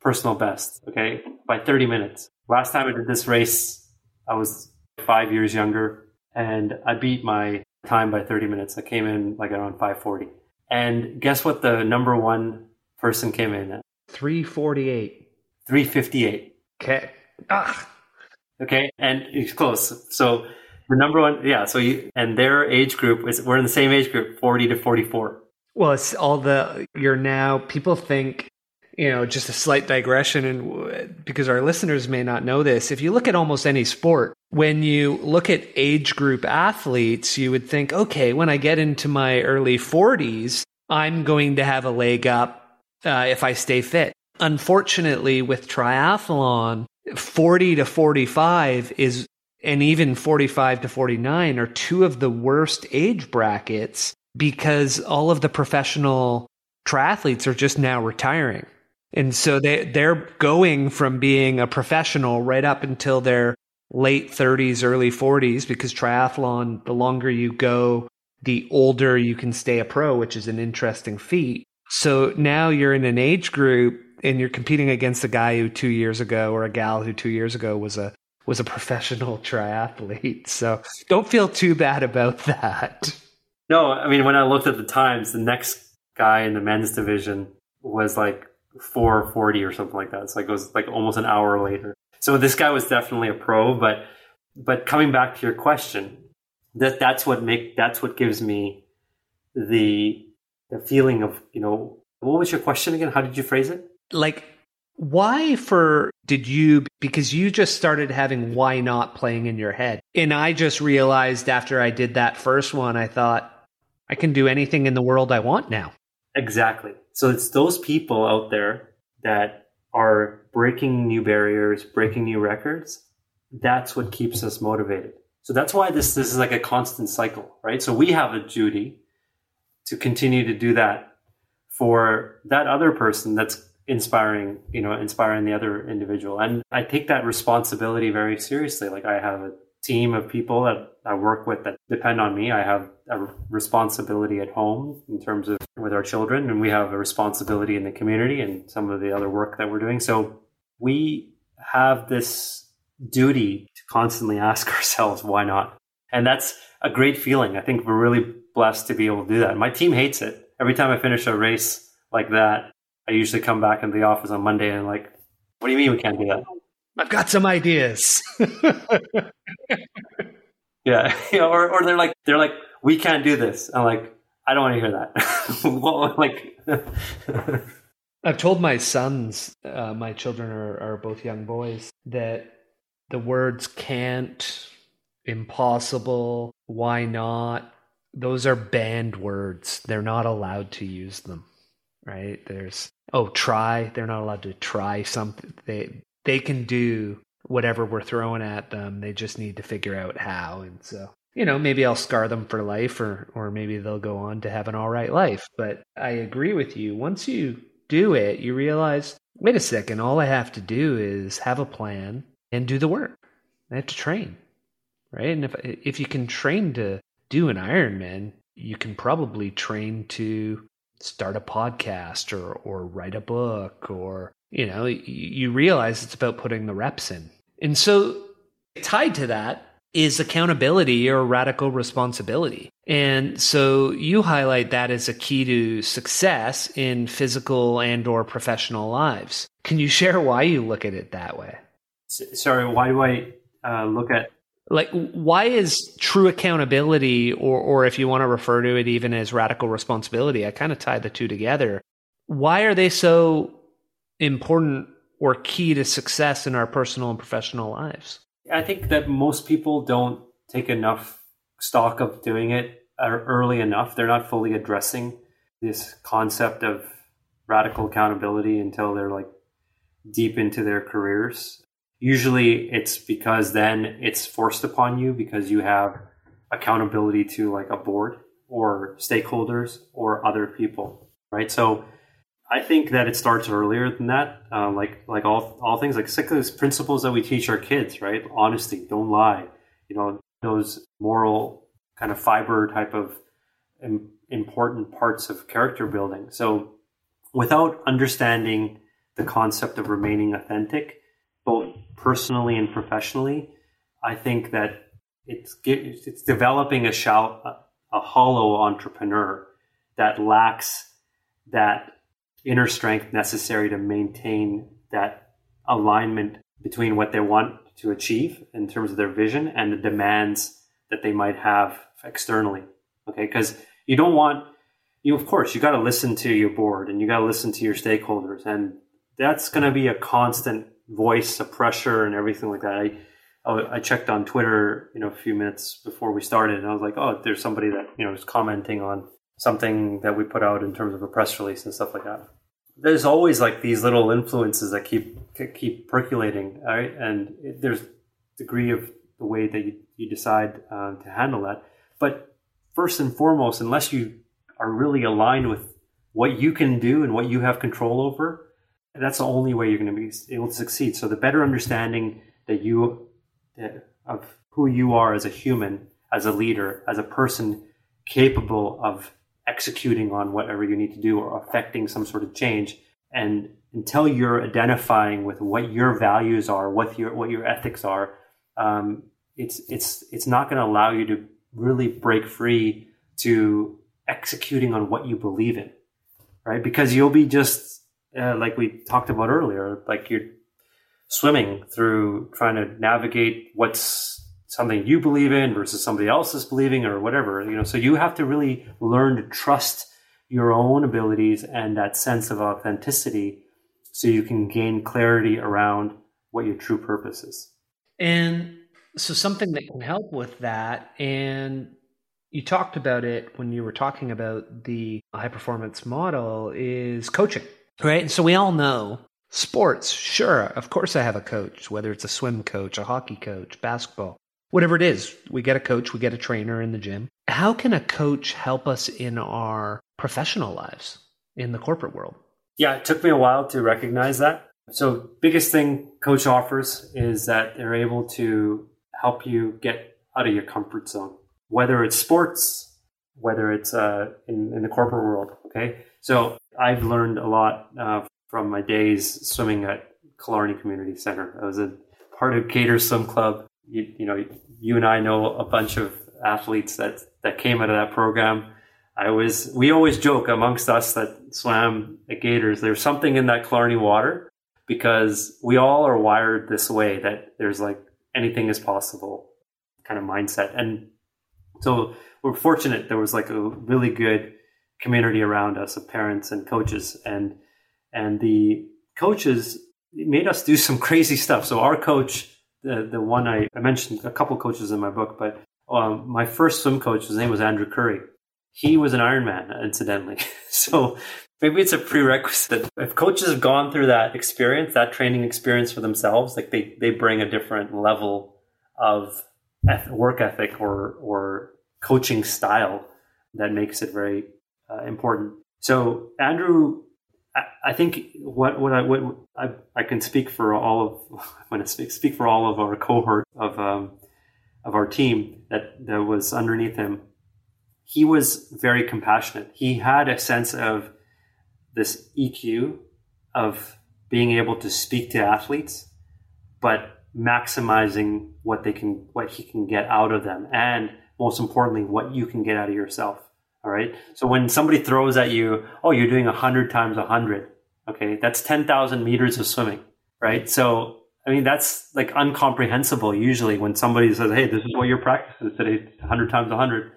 personal best. Okay, by 30 minutes. Last time I did this race, I was five years younger, and I beat my time by 30 minutes. I came in like around 540. And guess what the number one person came in at? 348. 358. Okay. Ah. Okay. And it's close. So the number one, yeah. So you, and their age group is, we're in the same age group, 40 to 44. Well, it's all the, you're now, people think you know, just a slight digression, and because our listeners may not know this, if you look at almost any sport, when you look at age group athletes, you would think, okay, when I get into my early 40s, I'm going to have a leg up uh, if I stay fit. Unfortunately, with triathlon, 40 to 45 is, and even 45 to 49 are two of the worst age brackets because all of the professional triathletes are just now retiring. And so they they're going from being a professional right up until their late 30s, early 40s because triathlon the longer you go, the older you can stay a pro, which is an interesting feat. So now you're in an age group and you're competing against a guy who 2 years ago or a gal who 2 years ago was a was a professional triathlete. So don't feel too bad about that. No, I mean when I looked at the times, the next guy in the men's division was like 440 or something like that. So it goes like almost an hour later. So this guy was definitely a pro, but but coming back to your question, that that's what make that's what gives me the the feeling of, you know, what was your question again? How did you phrase it? Like why for did you because you just started having why not playing in your head. And I just realized after I did that first one, I thought I can do anything in the world I want now. Exactly. So it's those people out there that are breaking new barriers, breaking new records, that's what keeps us motivated. So that's why this this is like a constant cycle, right? So we have a duty to continue to do that for that other person that's inspiring, you know, inspiring the other individual. And I take that responsibility very seriously. Like I have a team of people that I work with that depend on me. I have a responsibility at home in terms of with our children, and we have a responsibility in the community and some of the other work that we're doing. So we have this duty to constantly ask ourselves, why not? And that's a great feeling. I think we're really blessed to be able to do that. My team hates it. Every time I finish a race like that, I usually come back into the office on Monday and like, what do you mean we can't do that? I've got some ideas. yeah, or or they're like they're like we can't do this. I'm like I don't want to hear that. well, like I've told my sons, uh, my children are, are both young boys, that the words can't, impossible, why not, those are banned words. They're not allowed to use them. Right? There's oh, try. They're not allowed to try something. They they can do whatever we're throwing at them. They just need to figure out how. And so, you know, maybe I'll scar them for life or or maybe they'll go on to have an all right life. But I agree with you. Once you do it, you realize, wait a second, all I have to do is have a plan and do the work. I have to train. Right? And if if you can train to do an Ironman, you can probably train to start a podcast or or write a book or you know, you realize it's about putting the reps in. And so tied to that is accountability or radical responsibility. And so you highlight that as a key to success in physical and or professional lives. Can you share why you look at it that way? Sorry, why do I uh, look at like why is true accountability or or if you want to refer to it even as radical responsibility, I kind of tie the two together. Why are they so important or key to success in our personal and professional lives? I think that most people don't take enough stock of doing it uh, early enough. They're not fully addressing this concept of radical accountability until they're like deep into their careers. Usually it's because then it's forced upon you because you have accountability to like a board or stakeholders or other people, right? So I think that it starts earlier than that. Um, like like all all things like those principles that we teach our kids, right? Honesty, don't lie. You know those moral kind of fiber type of important parts of character building. So without understanding the concept of remaining authentic, both personally and professionally, I think that it's it's developing a, shallow, a hollow entrepreneur that lacks that inner strength necessary to maintain that alignment between what they want to achieve in terms of their vision and the demands that they might have externally. Okay, because you don't want you of course you got to listen to your board and you got to listen to your stakeholders and that's going to be a constant voice of pressure and everything like that. I I checked on Twitter, you know, a few minutes before we started, and I was like, oh, there's somebody that you know is commenting on something that we put out in terms of a press release and stuff like that. There's always like these little influences that keep keep percolating, right? And there's degree of the way that you, you decide uh, to handle that. But first and foremost, unless you are really aligned with what you can do and what you have control over, that's the only way you're going to be able to succeed. So the better understanding that you of who you are as a human, as a leader, as a person capable of executing on whatever you need to do or affecting some sort of change. And until you're identifying with what your values are, what your what your ethics are, um, it's it's it's not going to allow you to really break free to executing on what you believe in, right? Because you'll be just uh, like we talked about earlier, like you're swimming through trying to navigate what's something you believe in versus somebody else is believing or whatever you know? So you have to really learn to trust your own abilities and that sense of authenticity so you can gain clarity around what your true purpose is. And so something that can help with that and you talked about it when you were talking about the high performance model is coaching right and so we all know Sports, sure. Of course, I have a coach, whether it's a swim coach, a hockey coach, basketball, whatever it is. We get a coach, we get a trainer in the gym. How can a coach help us in our professional lives in the corporate world? Yeah, it took me a while to recognize that. So, biggest thing coach offers is that they're able to help you get out of your comfort zone, whether it's sports, whether it's uh, in, in the corporate world. Okay. So, I've learned a lot uh, from my days swimming at Killarney Community Center. I was a part of Gator Swim Club. You, you know, you and I know a bunch of athletes that, that came out of that program. I was, we always joke amongst us that swam at Gators, there's something in that Killarney water because we all are wired this way that there's like anything is possible kind of mindset. And so we're fortunate there was like a really good community around us of parents and coaches and and the coaches made us do some crazy stuff. So our coach, the the one I, I mentioned a couple coaches in my book, but um, my first swim coach, his name was Andrew Curry. He was an Ironman, incidentally. so maybe it's a prerequisite. If coaches have gone through that experience, that training experience for themselves, like they, they bring a different level of work ethic or, or coaching style that makes it very uh, important. So Andrew, I, I, think what, what I, what I, I can speak for all of, when I speak, speak for all of our cohort of, um, of our team that, that was underneath him. He was very compassionate. He had a sense of this EQ of being able to speak to athletes, but maximizing what they can, what he can get out of them, and most importantly, what you can get out of yourself. All right. So when somebody throws at you, oh, you're doing a hundred times a hundred. Okay, that's ten thousand meters of swimming, right? So I mean, that's like incomprehensible usually when somebody says, hey, this is what your practice is today, hundred times a hundred.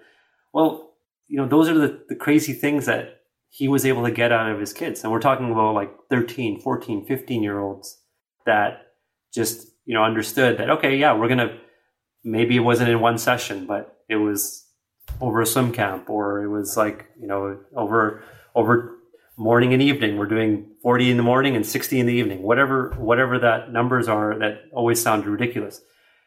Well, you know, those are the, the crazy things that he was able to get out of his kids. And we're talking about like 13, 14, 15 year olds that just, you know, understood that, okay, yeah, we're going to, maybe it wasn't in one session, but it was over a swim camp or it was like, you know, over, over morning and evening. We're doing 40 in the morning and 60 in the evening, whatever, whatever that numbers are that always sounded ridiculous.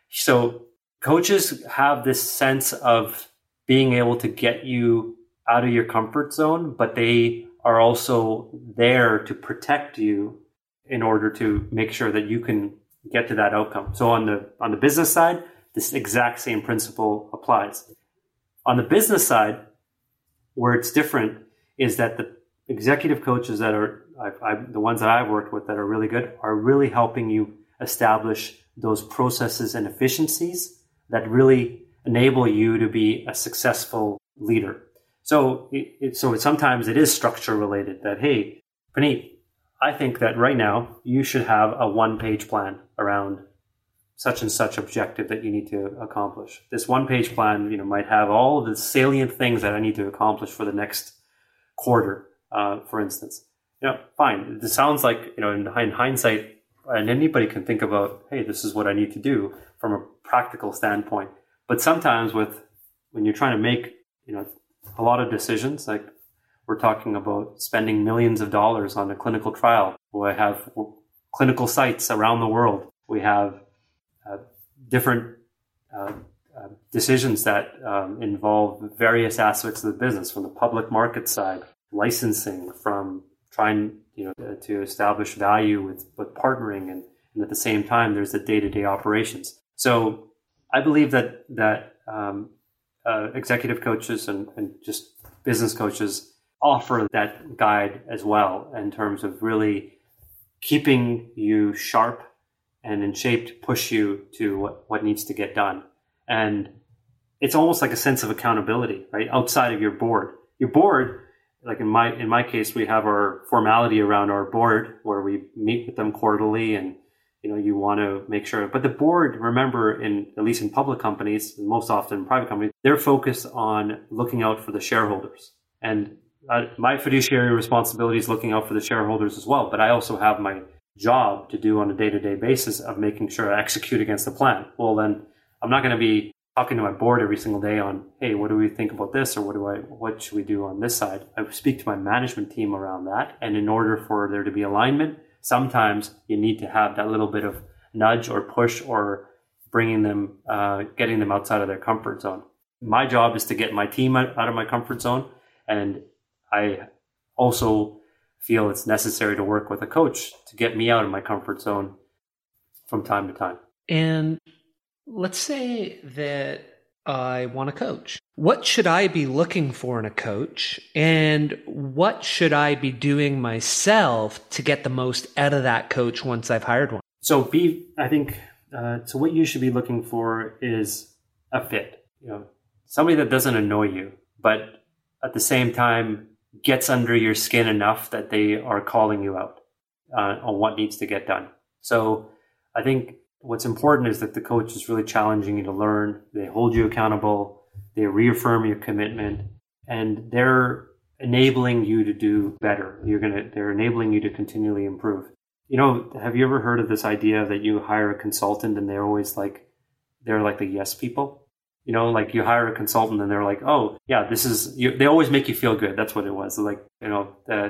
So coaches have this sense of being able to get you out of your comfort zone, but they are also there to protect you in order to make sure that you can get to that outcome. So on the on the business side, this exact same principle applies. On the business side, where it's different is that the executive coaches that are I, I, the ones that I've worked with that are really good are really helping you establish those processes and efficiencies that really enable you to be a successful leader. So, it, it, so it, sometimes it is structure related that, hey, Punit, I think that right now you should have a one page plan around such and such objective that you need to accomplish. This one page plan, you know, might have all the salient things that I need to accomplish for the next quarter, uh, for instance. You know, fine. This sounds like, you know, in, in hindsight, and anybody can think about, hey, this is what I need to do from a practical standpoint. But sometimes with, when you're trying to make, you know, a lot of decisions. Like we're talking about spending millions of dollars on a clinical trial. We have clinical sites around the world. We have different uh, uh, decisions that um, involve various aspects of the business, from the public market side, licensing, from trying you know to establish value with, with partnering, and, and at the same time, there's the day to day operations. So I believe that that um, uh, executive coaches and, and just business coaches offer that guide as well in terms of really keeping you sharp and in shape to push you to what, what needs to get done. And it's almost like a sense of accountability, right? Outside of your board. Your board, like in my in my case, we have our formality around our board where we meet with them quarterly and you know you want to make sure but the board remember in at least in public companies most often private companies they're focused on looking out for the shareholders and uh, my fiduciary responsibility is looking out for the shareholders as well but i also have my job to do on a day-to-day basis of making sure i execute against the plan well then i'm not going to be talking to my board every single day on hey what do we think about this or what do i what should we do on this side i speak to my management team around that and in order for there to be alignment sometimes you need to have that little bit of nudge or push or bringing them, uh, getting them outside of their comfort zone. My job is to get my team out, out of my comfort zone. And I also feel it's necessary to work with a coach to get me out of my comfort zone from time to time. And let's say that I want a coach. What should I be looking for in a coach? And what should I be doing myself to get the most out of that coach once I've hired one? So, be, I think, uh, so what you should be looking for is a fit. You know, somebody that doesn't annoy you, but at the same time gets under your skin enough that they are calling you out uh, on what needs to get done. So, I think what's important is that the coach is really challenging you to learn. They hold you accountable. They reaffirm your commitment and they're enabling you to do better. You're going to, they're enabling you to continually improve. You know, have you ever heard of this idea that you hire a consultant and they're always like, they're like the yes people? You know, like you hire a consultant and they're like, oh, yeah, this is, you, they always make you feel good. That's what it was. Like, you know, uh,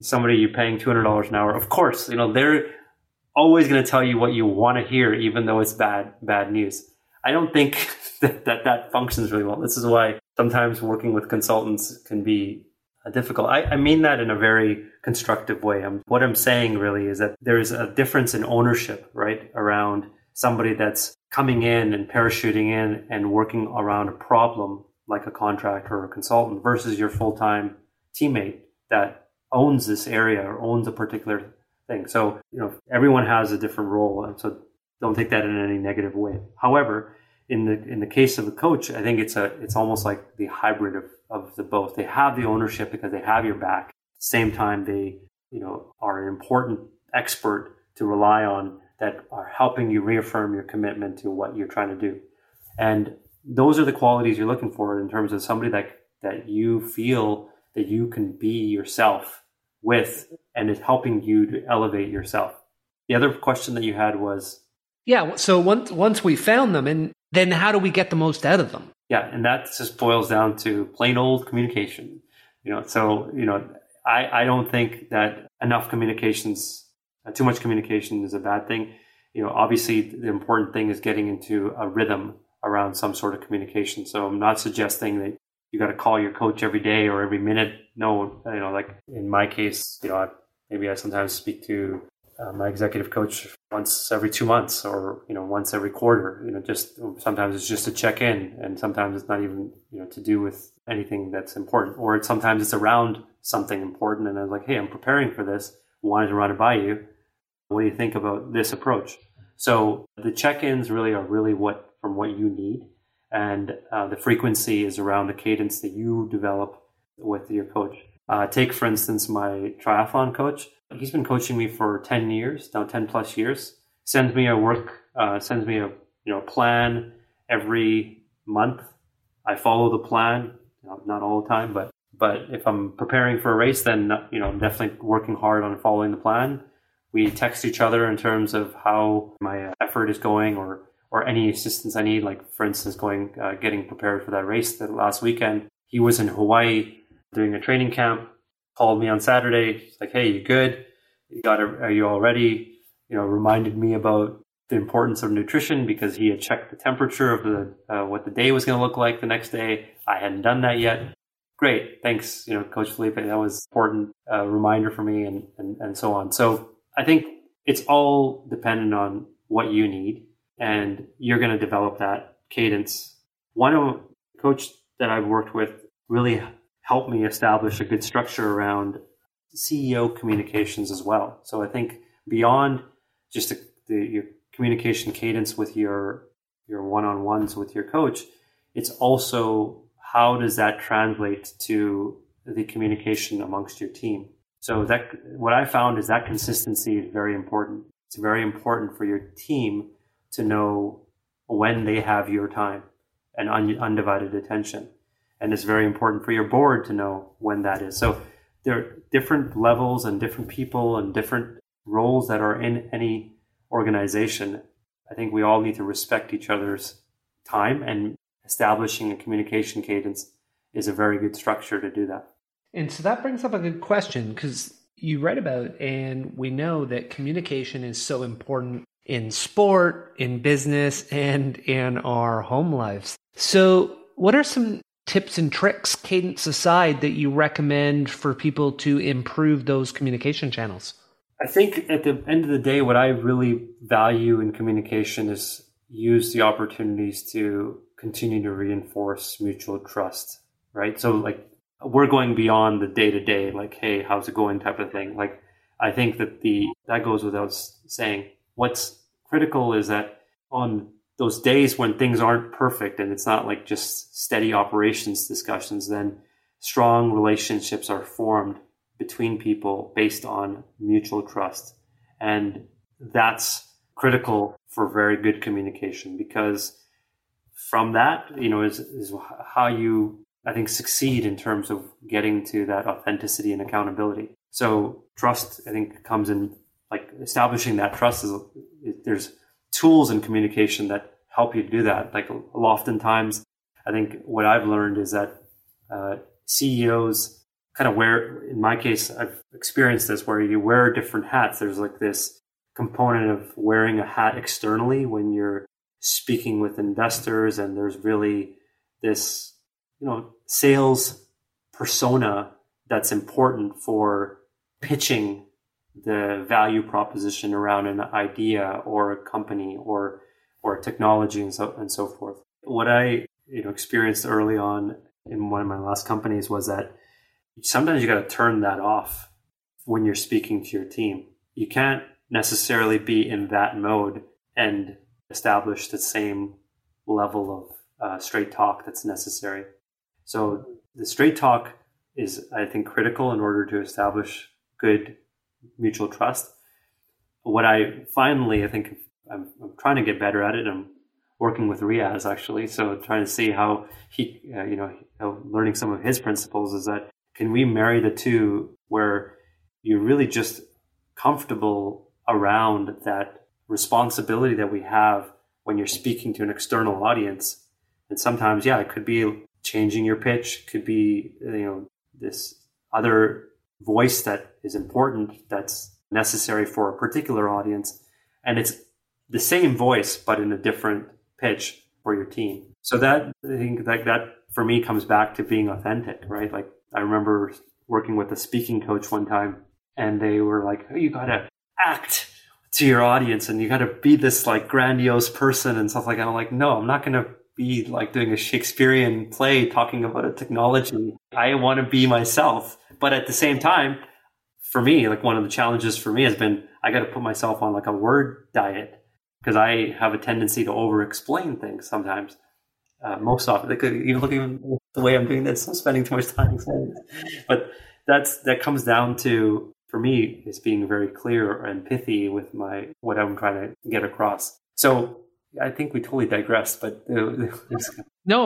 somebody you're paying $200 an hour. Of course, you know, they're, always going to tell you what you want to hear, even though it's bad, bad news. I don't think that, that that functions really well. This is why sometimes working with consultants can be difficult. I, I mean that in a very constructive way. I'm, what I'm saying really is that there's a difference in ownership, right, around somebody that's coming in and parachuting in and working around a problem like a contractor or a consultant versus your full time teammate that owns this area or owns a particular thing. So, you know, everyone has a different role. And so don't take that in any negative way. However, in the in the case of the coach, I think it's a it's almost like the hybrid of, of the both. They have the ownership because they have your back. Same time, they, you know, are an important expert to rely on that are helping you reaffirm your commitment to what you're trying to do. And those are the qualities you're looking for in terms of somebody that that you feel that you can be yourself with and is helping you to elevate yourself. The other question that you had was Yeah, so once once we found them and then how do we get the most out of them? Yeah, and that just boils down to plain old communication. You know, so, you know, I, I don't think that enough communications, too much communication is a bad thing. You know, obviously the important thing is getting into a rhythm around some sort of communication. So I'm not suggesting that you got to call your coach every day or every minute. No, you know, like in my case, you know, I, maybe I sometimes speak to uh, my executive coach once every two months or you know once every quarter you know just sometimes it's just to check in and sometimes it's not even you know to do with anything that's important or it's, sometimes it's around something important and i'm like hey i'm preparing for this wanted to run it by you what do you think about this approach so the check-ins really are really what from what you need and uh, the frequency is around the cadence that you develop with your coach. Uh, take, for instance, my triathlon coach. He's been coaching me for 10 years, now 10 plus years. Sends me a work, uh, sends me a you know plan every month. I follow the plan, not all the time, but but if I'm preparing for a race, then you know I'm definitely working hard on following the plan. We text each other in terms of how my effort is going or or any assistance I need, like for instance, going uh, getting prepared for that race that last weekend. He was in Hawaii doing a training camp. Called me on Saturday. He's like, "Hey, you good? You got? A, are you all ready?" You know, reminded me about the importance of nutrition because he had checked the temperature of the uh, what the day was going to look like the next day. I hadn't done that yet. Great, thanks, you know, Coach Felipe. That was important uh, reminder for me, and, and and so on. So I think it's all dependent on what you need and you're going to develop that cadence. One of coach that I've worked with really helped me establish a good structure around CEO communications as well. So I think beyond just the, the, your communication cadence with your your one-on-ones with your coach, it's also how does that translate to the communication amongst your team. So that what I found is that consistency is very important. It's very important for your team to know when they have your time and un- undivided attention. And it's very important for your board to know when that is. So there are different levels and different people and different roles that are in any organization. I think we all need to respect each other's time and establishing a communication cadence is a very good structure to do that. And so that brings up a good question because you write about, and we know that communication is so important in sport, in business, and in our home lives. So, what are some tips and tricks, cadence aside, that you recommend for people to improve those communication channels? I think at the end of the day, what I really value in communication is use the opportunities to continue to reinforce mutual trust, right? So, like, we're going beyond the day to day, like, hey, how's it going type of thing. Like, I think that the that goes without saying. What's critical is that on those days when things aren't perfect and it's not like just steady operations discussions, then strong relationships are formed between people based on mutual trust. And that's critical for very good communication because from that, you know, is, is how you, I think, succeed in terms of getting to that authenticity and accountability. So trust, I think, comes in like establishing that trust is, there's tools in communication that help you do that. Like oftentimes, I think what I've learned is that uh, CEOs kind of wear, in my case, I've experienced this where you wear different hats. There's like this component of wearing a hat externally when you're speaking with investors, and there's really this, you know, sales persona that's important for pitching the value proposition around an idea or a company or or technology and so and so forth. What I you know experienced early on in one of my last companies was that sometimes you got to turn that off when you're speaking to your team. You can't necessarily be in that mode and establish the same level of uh, straight talk that's necessary. So the straight talk is, I think, critical in order to establish good mutual trust. What I finally, I think, I'm, I'm trying to get better at it. I'm working with Riaz actually, so trying to see how he, uh, you know, learning some of his principles is that can we marry the two where you're really just comfortable around that responsibility that we have when you're speaking to an external audience. And sometimes, yeah, it could be changing your pitch, could be, you know, this other voice that is important that's necessary for a particular audience. And it's the same voice, but in a different pitch for your team. So that I think that that for me comes back to being authentic, right? Like I remember working with a speaking coach one time and they were like, oh, you gotta act to your audience and you gotta be this like grandiose person and stuff like that. I'm like, no, I'm not gonna be like doing a Shakespearean play talking about a technology. I want to be myself. But at the same time, for me, like one of the challenges for me has been I got to put myself on like a word diet because I have a tendency to over explain things sometimes. Uh, most often, like even looking the way I'm doing this, I'm spending too much time explaining. But that's that comes down to for me is being very clear and pithy with my what I'm trying to get across. So I think we totally digressed, but no,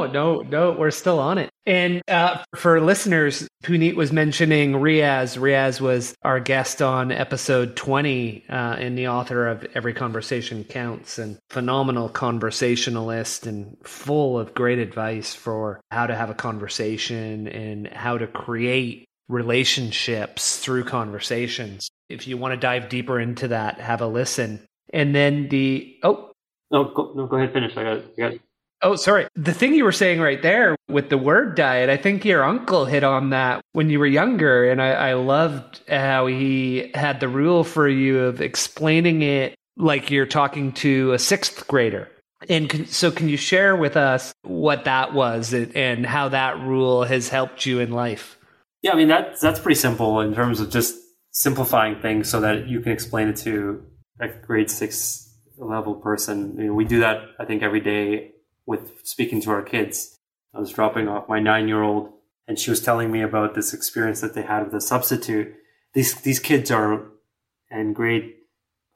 no, no, we're still on it. And uh, for listeners, Punit was mentioning Riaz. Riaz was our guest on episode 20 uh, and the author of Every Conversation Counts and phenomenal conversationalist and full of great advice for how to have a conversation and how to create relationships through conversations. If you want to dive deeper into that, have a listen. And then the, oh, no, go, no, go ahead, finish. I got, I got. Oh, sorry. The thing you were saying right there with the word diet, I think your uncle hit on that when you were younger. And I, I loved how he had the rule for you of explaining it like you're talking to a sixth grader. And can, so, can you share with us what that was and, and how that rule has helped you in life? Yeah, I mean, that, that's pretty simple in terms of just simplifying things so that you can explain it to a grade six level person. We do that, I think, every day with speaking to our kids. I was dropping off my nine year old and she was telling me about this experience that they had with a substitute. These, these kids are in grade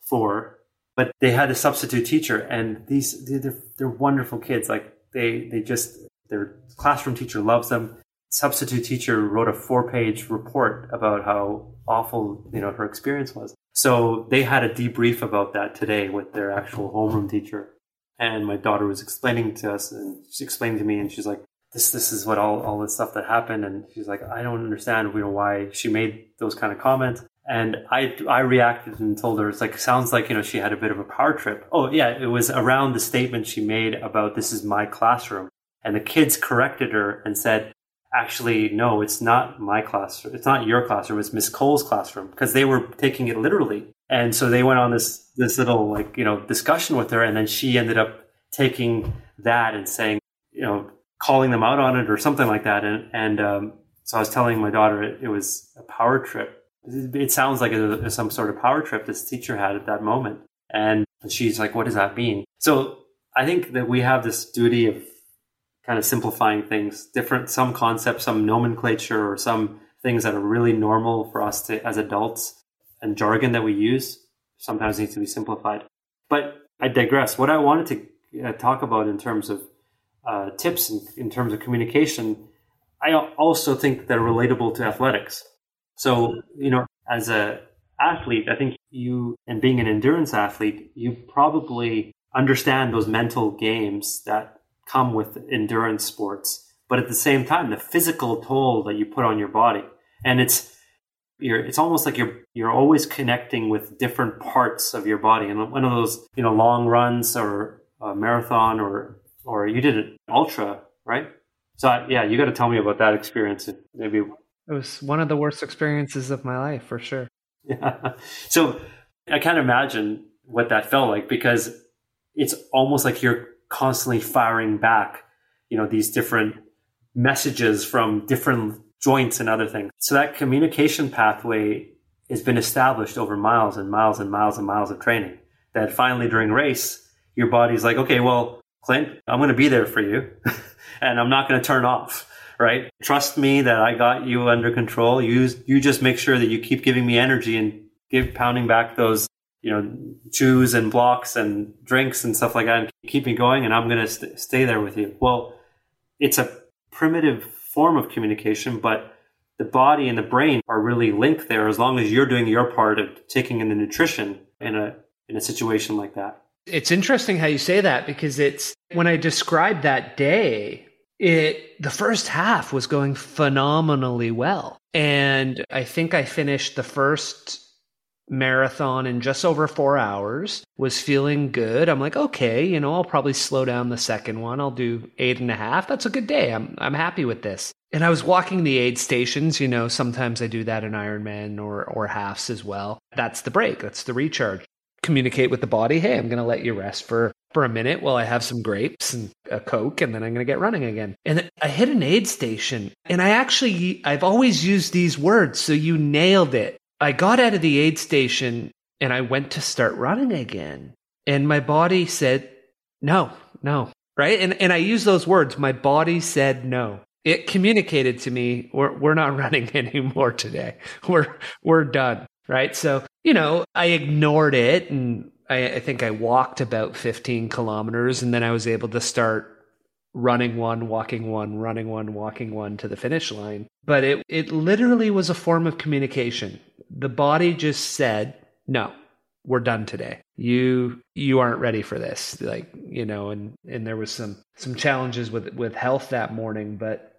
four, but they had a substitute teacher and these, they're, they're wonderful kids. Like they, they just, their classroom teacher loves them. Substitute teacher wrote a four page report about how awful, you know, her experience was. So they had a debrief about that today with their actual homeroom teacher. And my daughter was explaining to us and she explained to me and she's like, this, this is what all, all this stuff that happened. And she's like, I don't understand, you know, why she made those kind of comments. And I, I reacted and told her, it's like, sounds like, you know, she had a bit of a power trip. Oh, yeah, it was around the statement she made about this is my classroom. And the kids corrected her and said, actually, no, it's not my classroom. It's not your classroom. It's Miss Cole's classroom because they were taking it literally. And so they went on this, this little like, you know, discussion with her. And then she ended up taking that and saying, you know, calling them out on it or something like that. And, and, um, so I was telling my daughter it, it was a power trip. It sounds like a, some sort of power trip this teacher had at that moment. And she's like, what does that mean? So I think that we have this duty of kind of simplifying things, different, some concepts, some nomenclature or some things that are really normal for us to, as adults and jargon that we use sometimes needs to be simplified. But I digress. What I wanted to uh, talk about in terms of uh, tips in, in terms of communication I also think they're relatable to athletics. So, you know, as a athlete, I think you, and being an endurance athlete, you probably understand those mental games that come with endurance sports. But at the same time, the physical toll that you put on your body, and it's you're, it's almost like you're you're always connecting with different parts of your body. And one of those, you know, long runs or a marathon or or you did an ultra, right? So I, yeah, you got to tell me about that experience. Maybe it was one of the worst experiences of my life for sure. Yeah. So I can't imagine what that felt like because it's almost like you're constantly firing back, you know, these different messages from different joints and other things. So that communication pathway has been established over miles and miles and miles and miles of training that finally during race, your body's like, okay, well, Clint, I'm going to be there for you. and I'm not going to turn off, right? Trust me that I got you under control. You, you just make sure that you keep giving me energy and give pounding back those, you know, chews and blocks and drinks and stuff like that and keep me going. And I'm going to st- stay there with you. Well, it's a primitive form of communication, but the body and the brain are really linked there as long as you're doing your part of taking in the nutrition in a, in a situation like that. It's interesting how you say that because it's when I described that day, it the first half was going phenomenally well. And I think I finished the first marathon in just over four hours, was feeling good. I'm like, okay, you know, I'll probably slow down the second one. I'll do eight and a half. That's a good day. I'm I'm happy with this. And I was walking the aid stations, you know, sometimes I do that in Ironman or or halves as well. That's the break. That's the recharge communicate with the body, hey, I'm going to let you rest for for a minute while I have some grapes and a coke and then I'm going to get running again. And I hit an aid station and I actually I've always used these words so you nailed it. I got out of the aid station and I went to start running again. And my body said, "No, no." Right? And and I use those words. My body said no. It communicated to me, we're we're not running anymore today. We're we're done right? So, you know, I ignored it and I, I, think I walked about 15 kilometers and then I was able to start running one, walking one, running one, walking one to the finish line. But it, it literally was a form of communication. The body just said, no, we're done today. You you aren't ready for this. Like, you know, and and there was some some challenges with with health that morning, but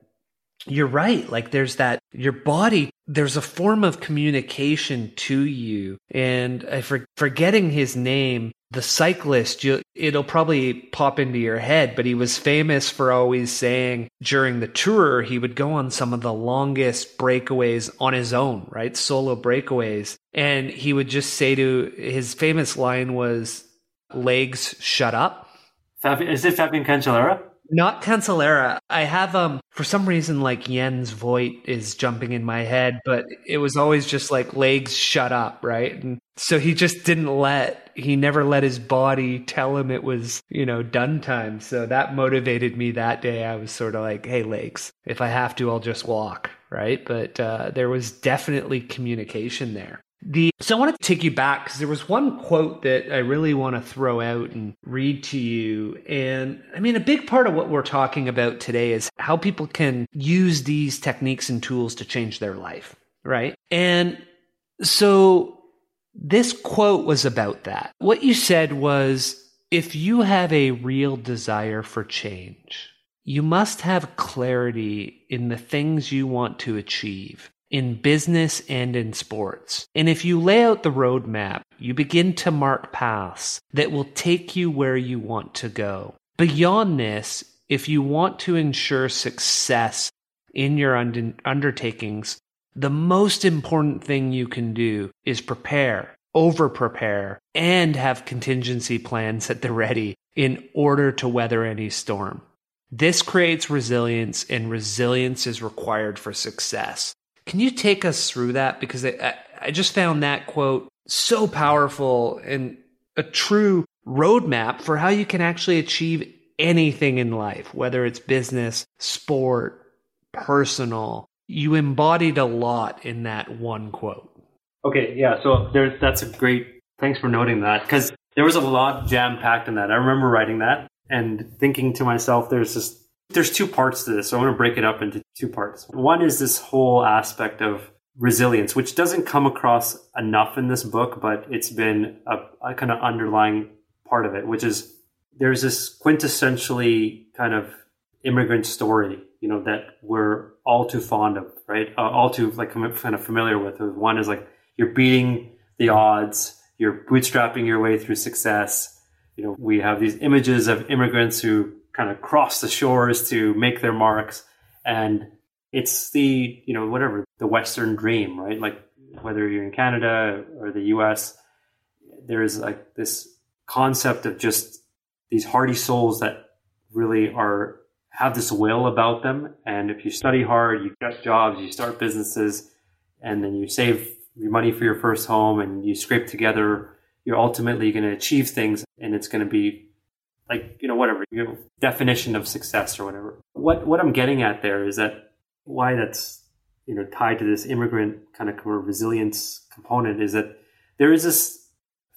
you're right. Like there's that, your body, there's a form of communication to you. And I for, forgetting his name, the cyclist, you, it'll probably pop into your head, but he was famous for always saying during the tour, he would go on some of the longest breakaways on his own, right? Solo breakaways. And he would just say to his famous line was, legs shut up. Is it Fabian Cancellara? Not Cancellara. I have um for some reason like Jens Voigt is jumping in my head, but it was always just like legs shut up, right? And so he just didn't let he never let his body tell him it was, you know, done time. So that motivated me that day. I was sort of like, hey legs, if I have to I'll just walk, right? But uh, there was definitely communication there. The so I want to take you back because there was one quote that I really want to throw out and read to you. And I mean, a big part of what we're talking about today is how people can use these techniques and tools to change their life, right? And so this quote was about that. What you said was if you have a real desire for change, you must have clarity in the things you want to achieve in business and in sports. And if you lay out the roadmap, you begin to mark paths that will take you where you want to go. Beyond this, if you want to ensure success in your undertakings, the most important thing you can do is prepare, over prepare, and have contingency plans at the ready in order to weather any storm. This creates resilience, and resilience is required for success. Can you take us through that? Because I, I just found that quote so powerful and a true roadmap for how you can actually achieve anything in life, whether it's business, sport, personal. You embodied a lot in that one quote. Okay, yeah. So that's a great. Thanks for noting that because there was a lot jam packed in that. I remember writing that and thinking to myself, there's just there's two parts to this. So I want to break it up into two parts. One is this whole aspect of resilience, which doesn't come across enough in this book, but it's been a, a kind of underlying part of it, which is there's this quintessentially kind of immigrant story, you know, that we're all too fond of, right? Uh, all too like kind of familiar with. One is like you're beating the odds, you're bootstrapping your way through success. You know, we have these images of immigrants who kind of cross the shores to make their marks, and it's the you know whatever the Western dream, right? Like whether you're in Canada or the U.S., there is like this concept of just these hardy souls that really are have this will about them. And if you study hard, you get jobs, you start businesses, and then you save your money for your first home and you scrape together, you're ultimately going to achieve things and it's going to be like, you know, whatever, your definition of success or whatever. What, what I'm getting at there is that why that's, you know, tied to this immigrant kind of resilience component is that there is this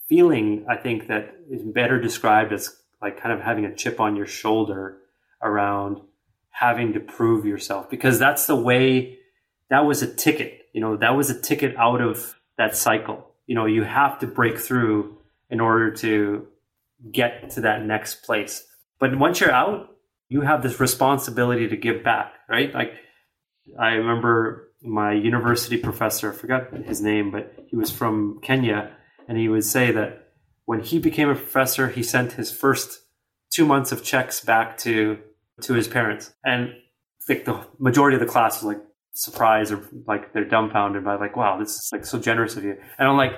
feeling, I think, that is better described as like kind of having a chip on your shoulder around having to prove yourself because that's the way that was a ticket you know that was a ticket out of that cycle you know you have to break through in order to get to that next place. But once you're out you have this responsibility to give back right? Like i remember my university professor i forgot his name but he was from kenya and he would say that when he became a professor he sent his first two months of checks back to to his parents, and like the majority of the class was like surprised or like they're dumbfounded by like, wow, this is like so generous of you. And I'm like,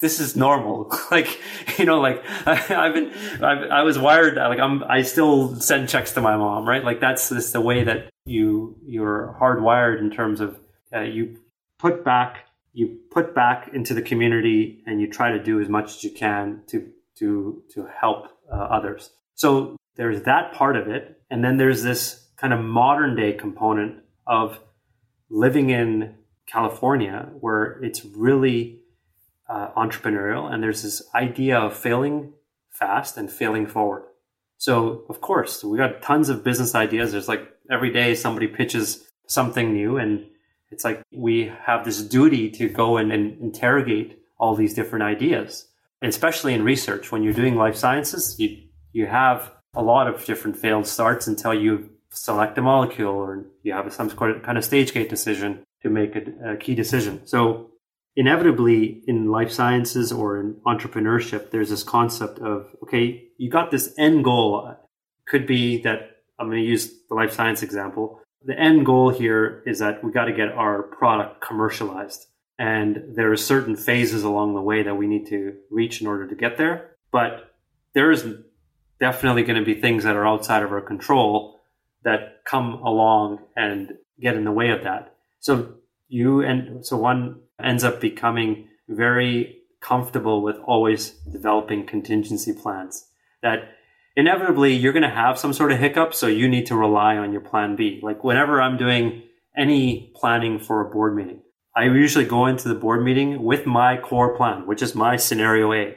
this is normal. like, you know, like I, have been, I've, i was wired, like I'm, I still send checks to my mom, right? Like that's just the way that you, you're hardwired in terms of uh, you put back, you put back into the community and you try to do as much as you can to, to, to help uh, others. So there's that part of it. And then there's this kind of modern day component of living in California where it's really uh, entrepreneurial and there's this idea of failing fast and failing forward. So, of course, we got tons of business ideas. There's like every day somebody pitches something new, and it's like we have this duty to go and, and interrogate all these different ideas. Especially in research, when you're doing life sciences, you you have a lot of different failed starts until you select a molecule or you have some kind of stage gate decision to make a, a key decision. So inevitably in life sciences or in entrepreneurship, there's this concept of, okay, you got this end goal. Could be that I'm going to use the life science example. The end goal here is that we got to get our product commercialized. And there are certain phases along the way that we need to reach in order to get there. But there is definitely going to be things that are outside of our control that come along and get in the way of that. So you and so one ends up becoming very comfortable with always developing contingency plans that inevitably you're going to have some sort of hiccup. So you need to rely on your plan B. Like whenever I'm doing any planning for a board meeting, I usually go into the board meeting with my core plan, which is my scenario A.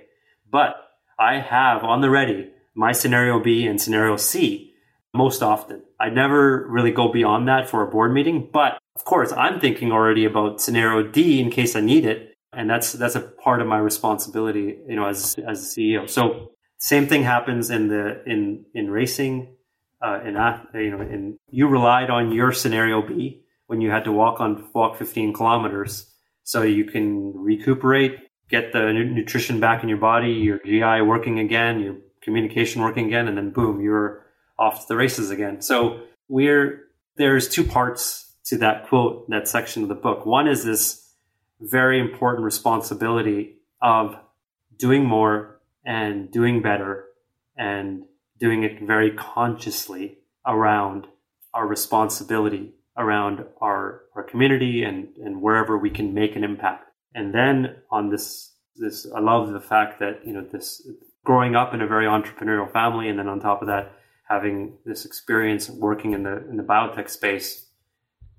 But I have on the ready my scenario B and scenario C most often. I never really go beyond that for a board meeting, but of course, I'm thinking already about scenario D in case I need it, and that's that's a part of my responsibility, you know, as as a CEO. So same thing happens in the in in racing, uh, in you know, in you relied on your scenario B, when you had to walk on walk 15 kilometers so you can recuperate, get the nutrition back in your body, your GI working again, your communication working again, and then boom, you're off to the races again. So we're there's two parts to that quote, that section of the book. One is this very important responsibility of doing more and doing better and doing it very consciously around our responsibility around our, our community and, and wherever we can make an impact. And then on this, this, I love the fact that, you know, this growing up in a very entrepreneurial family. And then on top of that, having this experience working in the, in the biotech space.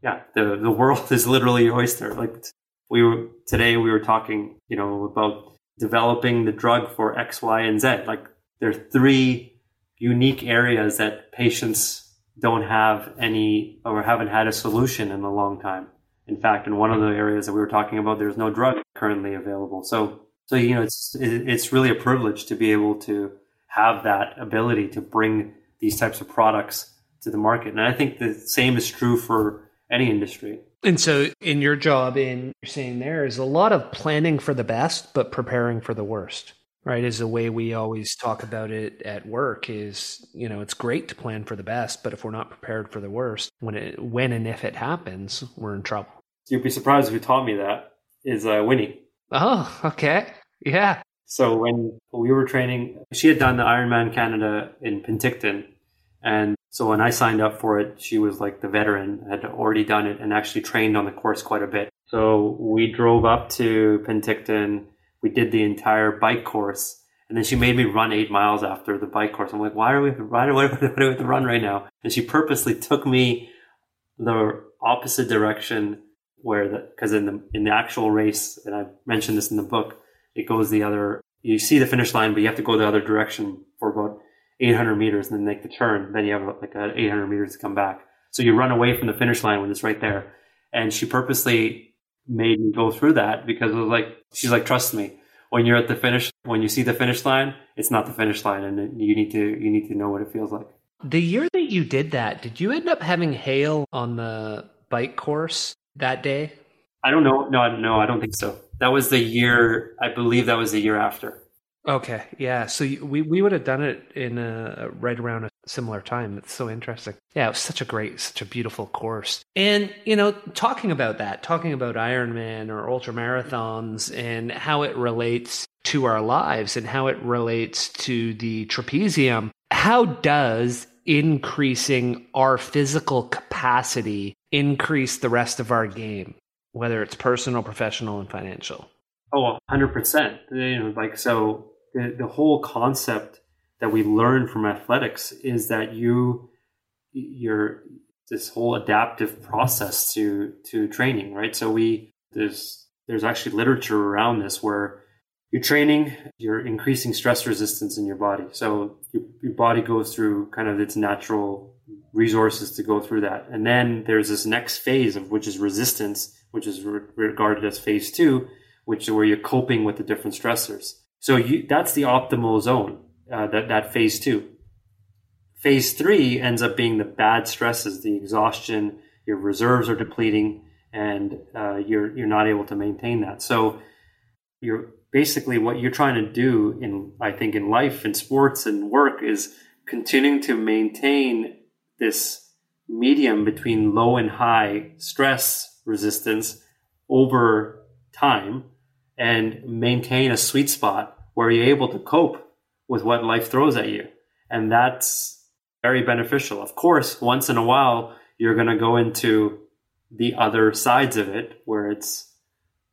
Yeah. The, the world is literally your oyster. Like we were today, we were talking, you know, about developing the drug for X, Y, and Z. Like there are three unique areas that patients don't have any or haven't had a solution in a long time. In fact, in one of the areas that we were talking about, there's no drug currently available. So, so you know, it's it's really a privilege to be able to have that ability to bring these types of products to the market. And I think the same is true for any industry. And so, in your job, in you're saying there is a lot of planning for the best, but preparing for the worst right? Is the way we always talk about it at work is you know it's great to plan for the best but if we're not prepared for the worst when it when and if it happens we're in trouble. You'd be surprised who taught me that is uh, winnie. Oh okay. Yeah. So when we were training she had done the ironman canada in penticton and so when i signed up for it she was like the veteran had already done it and actually trained on the course quite a bit so we drove up to penticton we did the entire bike course. And then she made me run eight miles after the bike course. I'm like, why are we, why do, why do we have to run right now? And she purposely took me the opposite direction where the, cause in the, in the actual race, and I mentioned this in the book, it goes the other, you see the finish line, but you have to go the other direction for about 800 meters and then make the turn. Then you have like 800 meters to come back. So you run away from the finish line when it's right there. And she purposely made me go through that because it was like she's like trust me when you're at the finish when you see the finish line it's not the finish line and you need to you need to know what it feels like the year that you did that did you end up having hail on the bike course that day i don't know no no i don't think so that was the year i believe that was the year after Okay, yeah. So we we would have done it in a right around a similar time. It's so interesting. Yeah, it was such a great, such a beautiful course. And you know, talking about that, talking about Ironman or ultra marathons and how it relates to our lives and how it relates to the trapezium. How does increasing our physical capacity increase the rest of our game, whether it's personal, professional, and financial? Oh, 100%. You know, like, so the, the whole concept that we learn from athletics is that you, you're this whole adaptive process to, to training, right? So we, there's, there's actually literature around this where you're training, you're increasing stress resistance in your body. So your, your body goes through kind of its natural resources to go through that. And then there's this next phase of which is resistance, which is re- regarded as phase two, which is where you're coping with the different stressors. So you, that's the optimal zone, uh, that, that phase two. Phase three ends up being the bad stresses, the exhaustion, your reserves are depleting, and uh, you're, you're not able to maintain that. So you're basically what you're trying to do in, I think, in life, in sports and work is continuing to maintain this medium between low and high stress resistance over time and maintain a sweet spot where you're able to cope with what life throws at you. And that's very beneficial. Of course, once in a while, you're going to go into the other sides of it where it's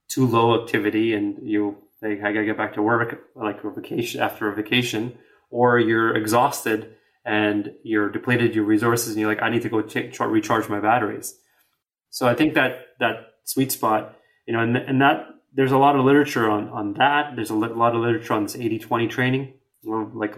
too low activity and you, like, I got to get back to work, like a vacation after a vacation, or you're exhausted and you're depleted your resources and you're like, I need to go take, recharge my batteries. So I think that that sweet spot, you know, and, and that there's a lot of literature on, on that. There's a lot of literature on this 80 20 training. like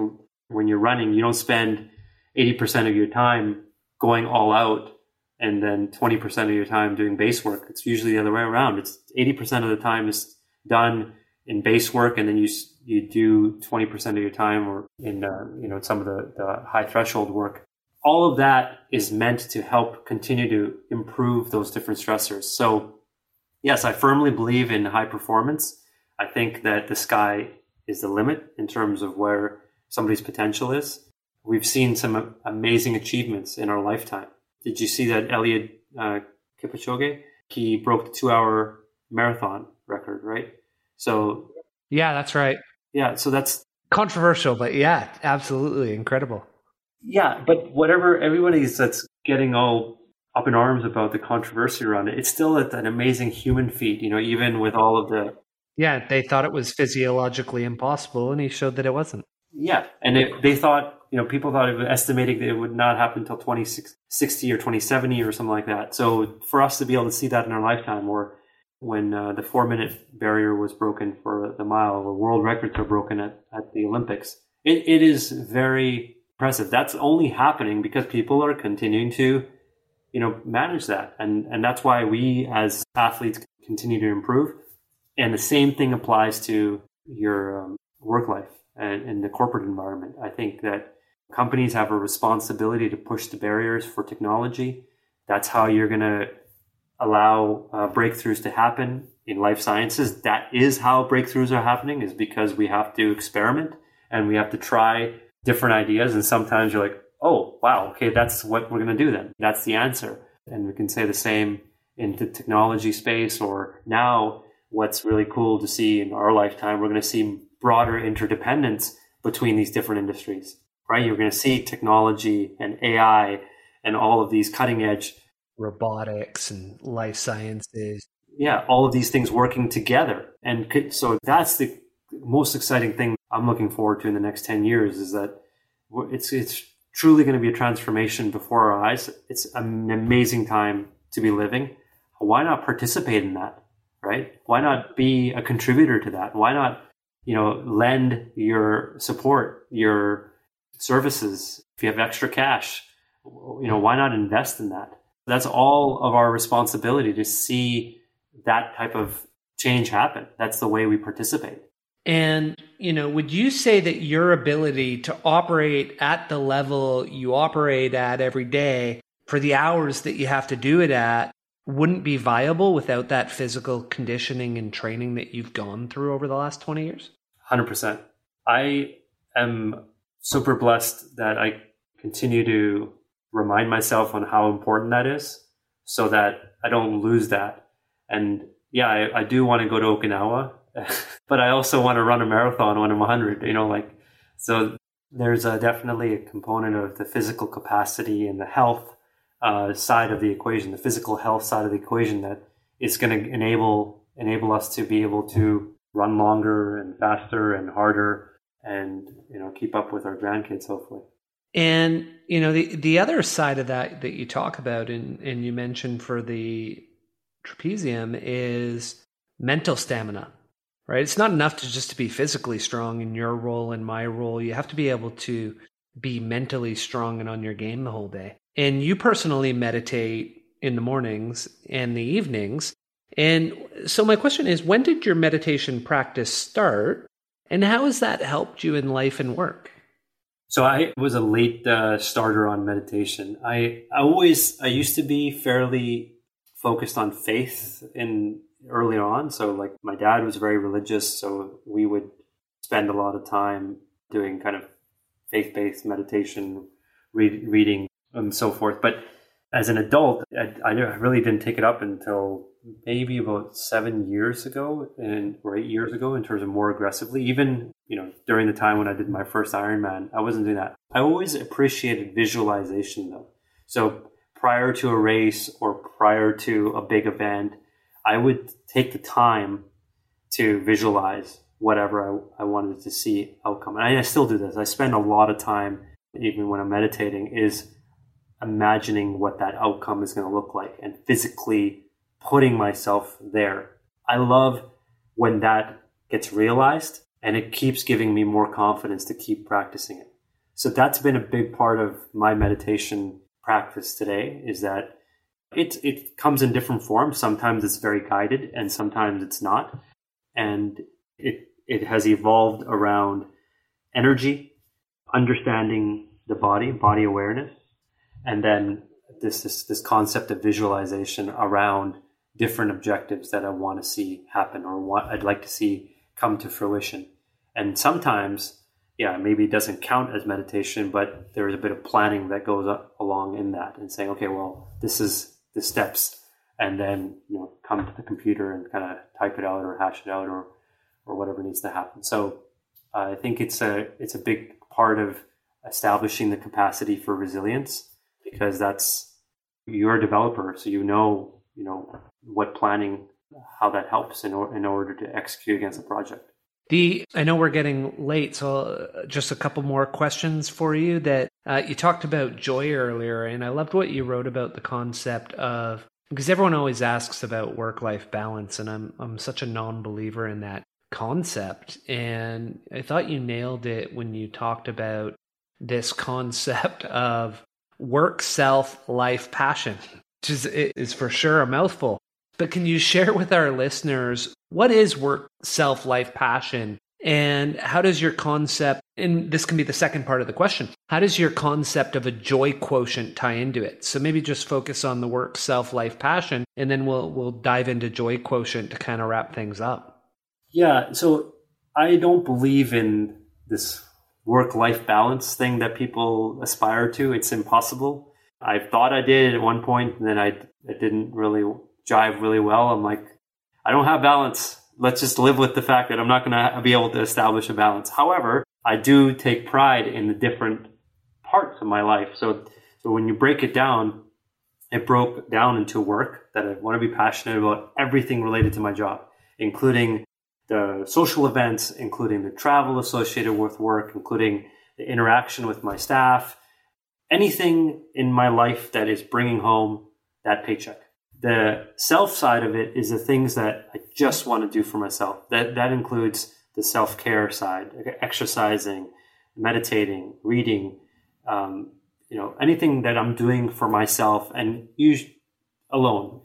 when you're running, you don't spend 80% of your time going all out and then 20% of your time doing base work. It's usually the other way around. It's 80% of the time is done in base work and then you you do 20% of your time or in uh, you know some of the, the high threshold work all of that is meant to help continue to improve those different stressors. So, yes, I firmly believe in high performance. I think that the sky is the limit in terms of where somebody's potential is. We've seen some amazing achievements in our lifetime. Did you see that Eliud uh, Kipchoge? He broke the two-hour marathon record, right? So, yeah, that's right. Yeah, so that's controversial, but yeah, absolutely incredible. Yeah, but whatever everybody's that's getting all up in arms about the controversy around it, it's still an amazing human feat. You know, even with all of the yeah, they thought it was physiologically impossible, and he showed that it wasn't. Yeah, and it, they thought you know people thought it was estimating that it would not happen until 2060 or 2070 or something like that. So for us to be able to see that in our lifetime, or when uh, the four minute barrier was broken for the mile, or world records are broken at, at the Olympics, it, it is very impressive. That's only happening because people are continuing to, you know, manage that. And, and that's why we as athletes continue to improve. And the same thing applies to your um, work life and, and the corporate environment. I think that companies have a responsibility to push the barriers for technology. That's how you're going to allow uh, breakthroughs to happen in life sciences. That is how breakthroughs are happening is because we have to experiment and we have to try different ideas. And sometimes you're like, oh, wow, okay, that's what we're going to do then. That's the answer. And we can say the same in the technology space or now what's really cool to see in our lifetime, we're going to see broader interdependence between these different industries, right? You're going to see technology and AI and all of these cutting edge robotics and life sciences. Yeah, all of these things working together. And so that's the most exciting thing I'm looking forward to in the next 10 years is that it's, it's truly going to be a transformation before our eyes. It's an amazing time to be living. Why not participate in that? Right? Why not be a contributor to that? Why not, you know, lend your support, your services? If you have extra cash, you know, why not invest in that? That's all of our responsibility to see that type of change happen. That's the way we participate. And, you know, would you say that your ability to operate at the level you operate at every day for the hours that you have to do it at wouldn't be viable without that physical conditioning and training that you've gone through over the last 20 years? 100%. I am super blessed that I continue to remind myself on how important that is so that I don't lose that. And yeah, I, I do want to go to Okinawa but I also want to run a marathon when I'm 100, you know, like, so there's a, definitely a component of the physical capacity and the health uh, side of the equation, the physical health side of the equation that is going to enable, enable us to be able to run longer and faster and harder and, you know, keep up with our grandkids, hopefully. And, you know, the, the other side of that that you talk about and, and you mentioned for the trapezium is mental stamina right? It's not enough to just to be physically strong in your role and my role. You have to be able to be mentally strong and on your game the whole day. And you personally meditate in the mornings and the evenings. And so my question is when did your meditation practice start and how has that helped you in life and work? So I was a late uh, starter on meditation. I, I always I used to be fairly focused on faith in early on. So like my dad was very religious, so we would spend a lot of time doing kind of faith-based meditation, read, reading, and so forth. But as an adult, I, I really didn't take it up until maybe about seven years ago and or eight years ago in terms of more aggressively. Even you know during the time when I did my first Ironman, I wasn't doing that. I always appreciated visualization though. So prior to a race or prior to a big event, I would take the time to visualize whatever I, I wanted to see outcome. And I, I still do this. I spend a lot of time, even when I'm meditating, is imagining what that outcome is going to look like and physically putting myself there. I love when that gets realized and it keeps giving me more confidence to keep practicing it. So that's been a big part of my meditation practice today is that it it comes in different forms. Sometimes it's very guided, and sometimes it's not. And it it has evolved around energy, understanding the body, body awareness, and then this this this concept of visualization around different objectives that I want to see happen or what I'd like to see come to fruition. And sometimes, yeah, maybe it doesn't count as meditation, but there's a bit of planning that goes along in that and saying, okay, well, this is the steps, and then you know come to the computer and kind of type it out or hash it out or or whatever needs to happen. So uh, I think it's a it's a big part of establishing the capacity for resilience because that's you're a developer, so you know you know what planning how that helps in, or, in order to execute against a project. The I know we're getting late, so uh, just a couple more questions for you. That uh, you talked about joy earlier, and I loved what you wrote about the concept of because everyone always asks about work life balance, and I'm I'm such a non believer in that concept. And I thought you nailed it when you talked about this concept of work, self, life, passion, which is is for sure a mouthful. But can you share with our listeners what is work, self, life, passion? And how does your concept, and this can be the second part of the question, how does your concept of a joy quotient tie into it? So maybe just focus on the work, self, life, passion, and then we'll we'll dive into joy quotient to kind of wrap things up. Yeah, so I don't believe in this work life balance thing that people aspire to. It's impossible. I thought I did at one point, and then I, I didn't really jive really well. I'm like, I don't have balance. Let's just live with the fact that I'm not going to be able to establish a balance. However, I do take pride in the different parts of my life. So, so when you break it down, it broke down into work that I want to be passionate about everything related to my job, including the social events, including the travel associated with work, including the interaction with my staff, anything in my life that is bringing home that paycheck the self side of it is the things that I just want to do for myself. That that includes the self care side, exercising, meditating, reading, um, you know, anything that I'm doing for myself and use alone.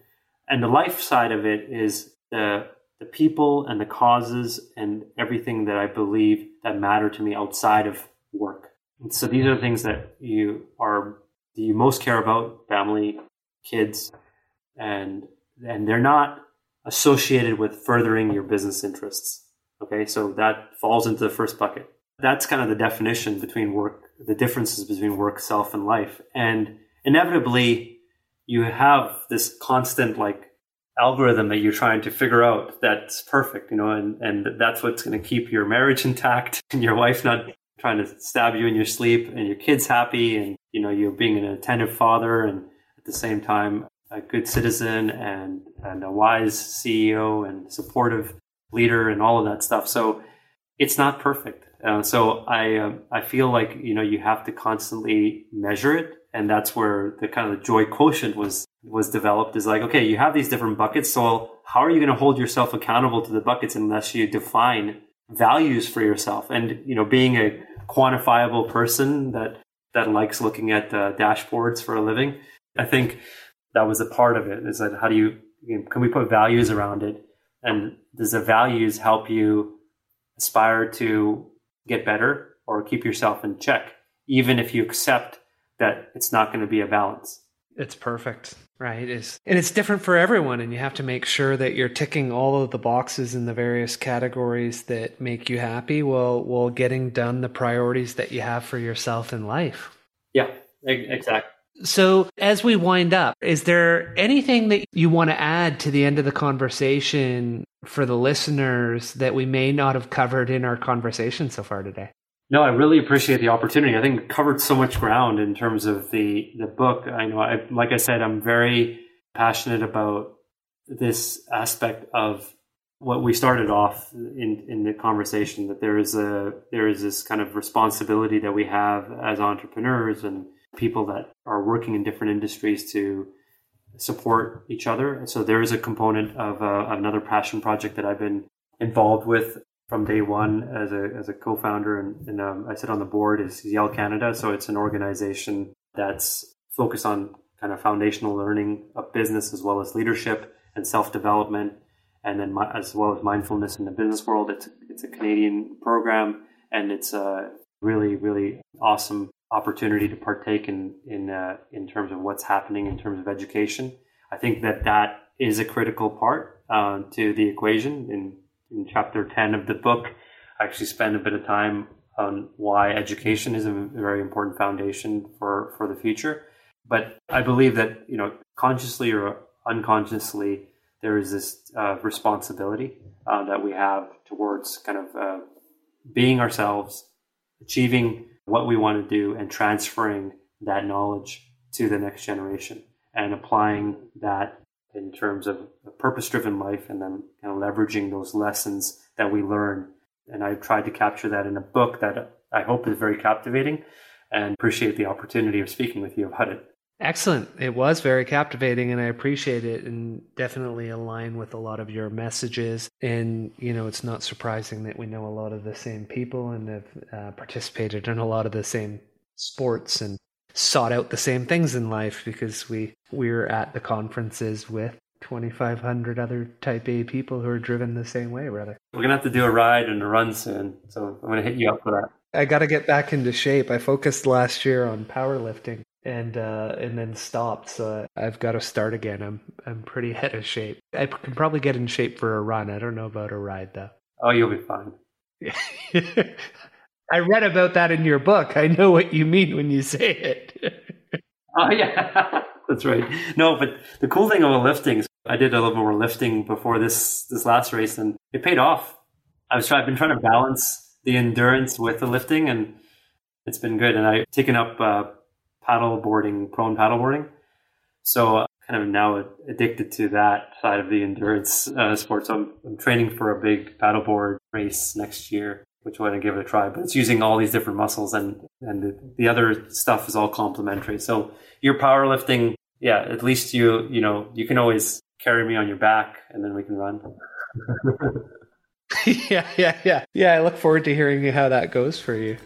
And the life side of it is the the people and the causes and everything that I believe that matter to me outside of work. And so these are the things that you are do you most care about family, kids, and and they're not associated with furthering your business interests. Okay, so that falls into the first bucket. That's kind of the definition between work, the differences between work, self, and life. And inevitably, you have this constant like algorithm that you're trying to figure out that's perfect, you know, and, and that's what's going to keep your marriage intact and your wife not trying to stab you in your sleep and your kids happy and, you know, you're being an attentive father and at the same time a good citizen and, and a wise CEO and supportive leader and all of that stuff. So it's not perfect. Uh, so I um, I feel like you know you have to constantly measure it, and that's where the kind of the joy quotient was was developed. Is like okay, you have these different buckets. So how are you going to hold yourself accountable to the buckets unless you define values for yourself? And you know, being a quantifiable person that that likes looking at uh, dashboards for a living, I think that was a part of it. Is that how do you, you know, can we put values around it? And does the values help you aspire to get better or keep yourself in check, even if you accept that it's not going to be a balance? It's perfect, right? It's, and it's different for everyone, and you have to make sure that you're ticking all of the boxes in the various categories that make you happy while while getting done the priorities that you have for yourself in life. Yeah, exactly. So, as we wind up, is there anything that you want to add to the end of the conversation for the listeners that we may not have covered in our conversation so far today? No, I really appreciate the opportunity. I think covered so much ground in terms of the the book. I know, I, like I said, I'm very passionate about this aspect of what we started off in in the conversation that there is a there is this kind of responsibility that we have as entrepreneurs and people that are working in different industries to support each other. And so there is a component of uh, another passion project that I've been involved with from day one as a, as a co-founder and, and um, I sit on the board is YELL Canada. So it's an organization that's focused on kind of foundational learning of business as well as leadership and self-development and then my, as well as mindfulness in the business world. It's, it's a Canadian program and it's a really, really awesome opportunity to partake in in uh, in terms of what's happening in terms of education. I think that that is a critical part uh, to the equation. In in chapter ten of the book, I actually spend a bit of time on why education is a very important foundation for for the future. But I believe that you know consciously or unconsciously there is this uh, responsibility uh, that we have towards kind of uh, being ourselves, achieving what we want to do, and transferring that knowledge to the next generation and applying that in terms of a purpose driven life and then kind of leveraging those lessons that we learn. And I tried to capture that in a book that I hope is very captivating and appreciate the opportunity of speaking with you about it. Excellent. It was very captivating and I appreciate it and definitely align with a lot of your messages. And, you know, it's not surprising that we know a lot of the same people and have uh, participated in a lot of the same sports and sought out the same things in life because we we're at the conferences with 2500 other type A people who are driven the same way, rather We're going to have to do a ride and a run soon. So I'm going to hit you up for that. I got to get back into shape. I focused last year on powerlifting and uh, and then stopped. So I've got to start again. I'm I'm pretty out of shape. I can probably get in shape for a run. I don't know about a ride though. Oh, you'll be fine. I read about that in your book. I know what you mean when you say it. oh yeah, that's right. No, but the cool thing about lifting is I did a little more lifting before this this last race, and it paid off. I was trying, I've been trying to balance the endurance with the lifting, and it's been good. And I've taken up uh, paddle boarding, prone paddle boarding. So uh, kind of now addicted to that side of the endurance uh, sport. So I'm, I'm, training for a big paddleboard race next year, which I want to give it a try. But it's using all these different muscles, and and the, the other stuff is all complementary. So you're powerlifting, yeah. At least you you know you can always carry me on your back, and then we can run. yeah, yeah, yeah, yeah. I look forward to hearing how that goes for you.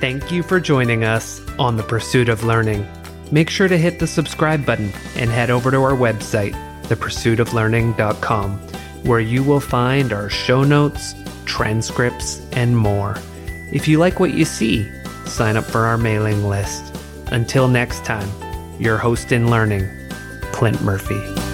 Thank you for joining us on the pursuit of learning. Make sure to hit the subscribe button and head over to our website, thepursuitoflearning.com, where you will find our show notes, transcripts, and more. If you like what you see, sign up for our mailing list. Until next time, your host in learning, Clint Murphy.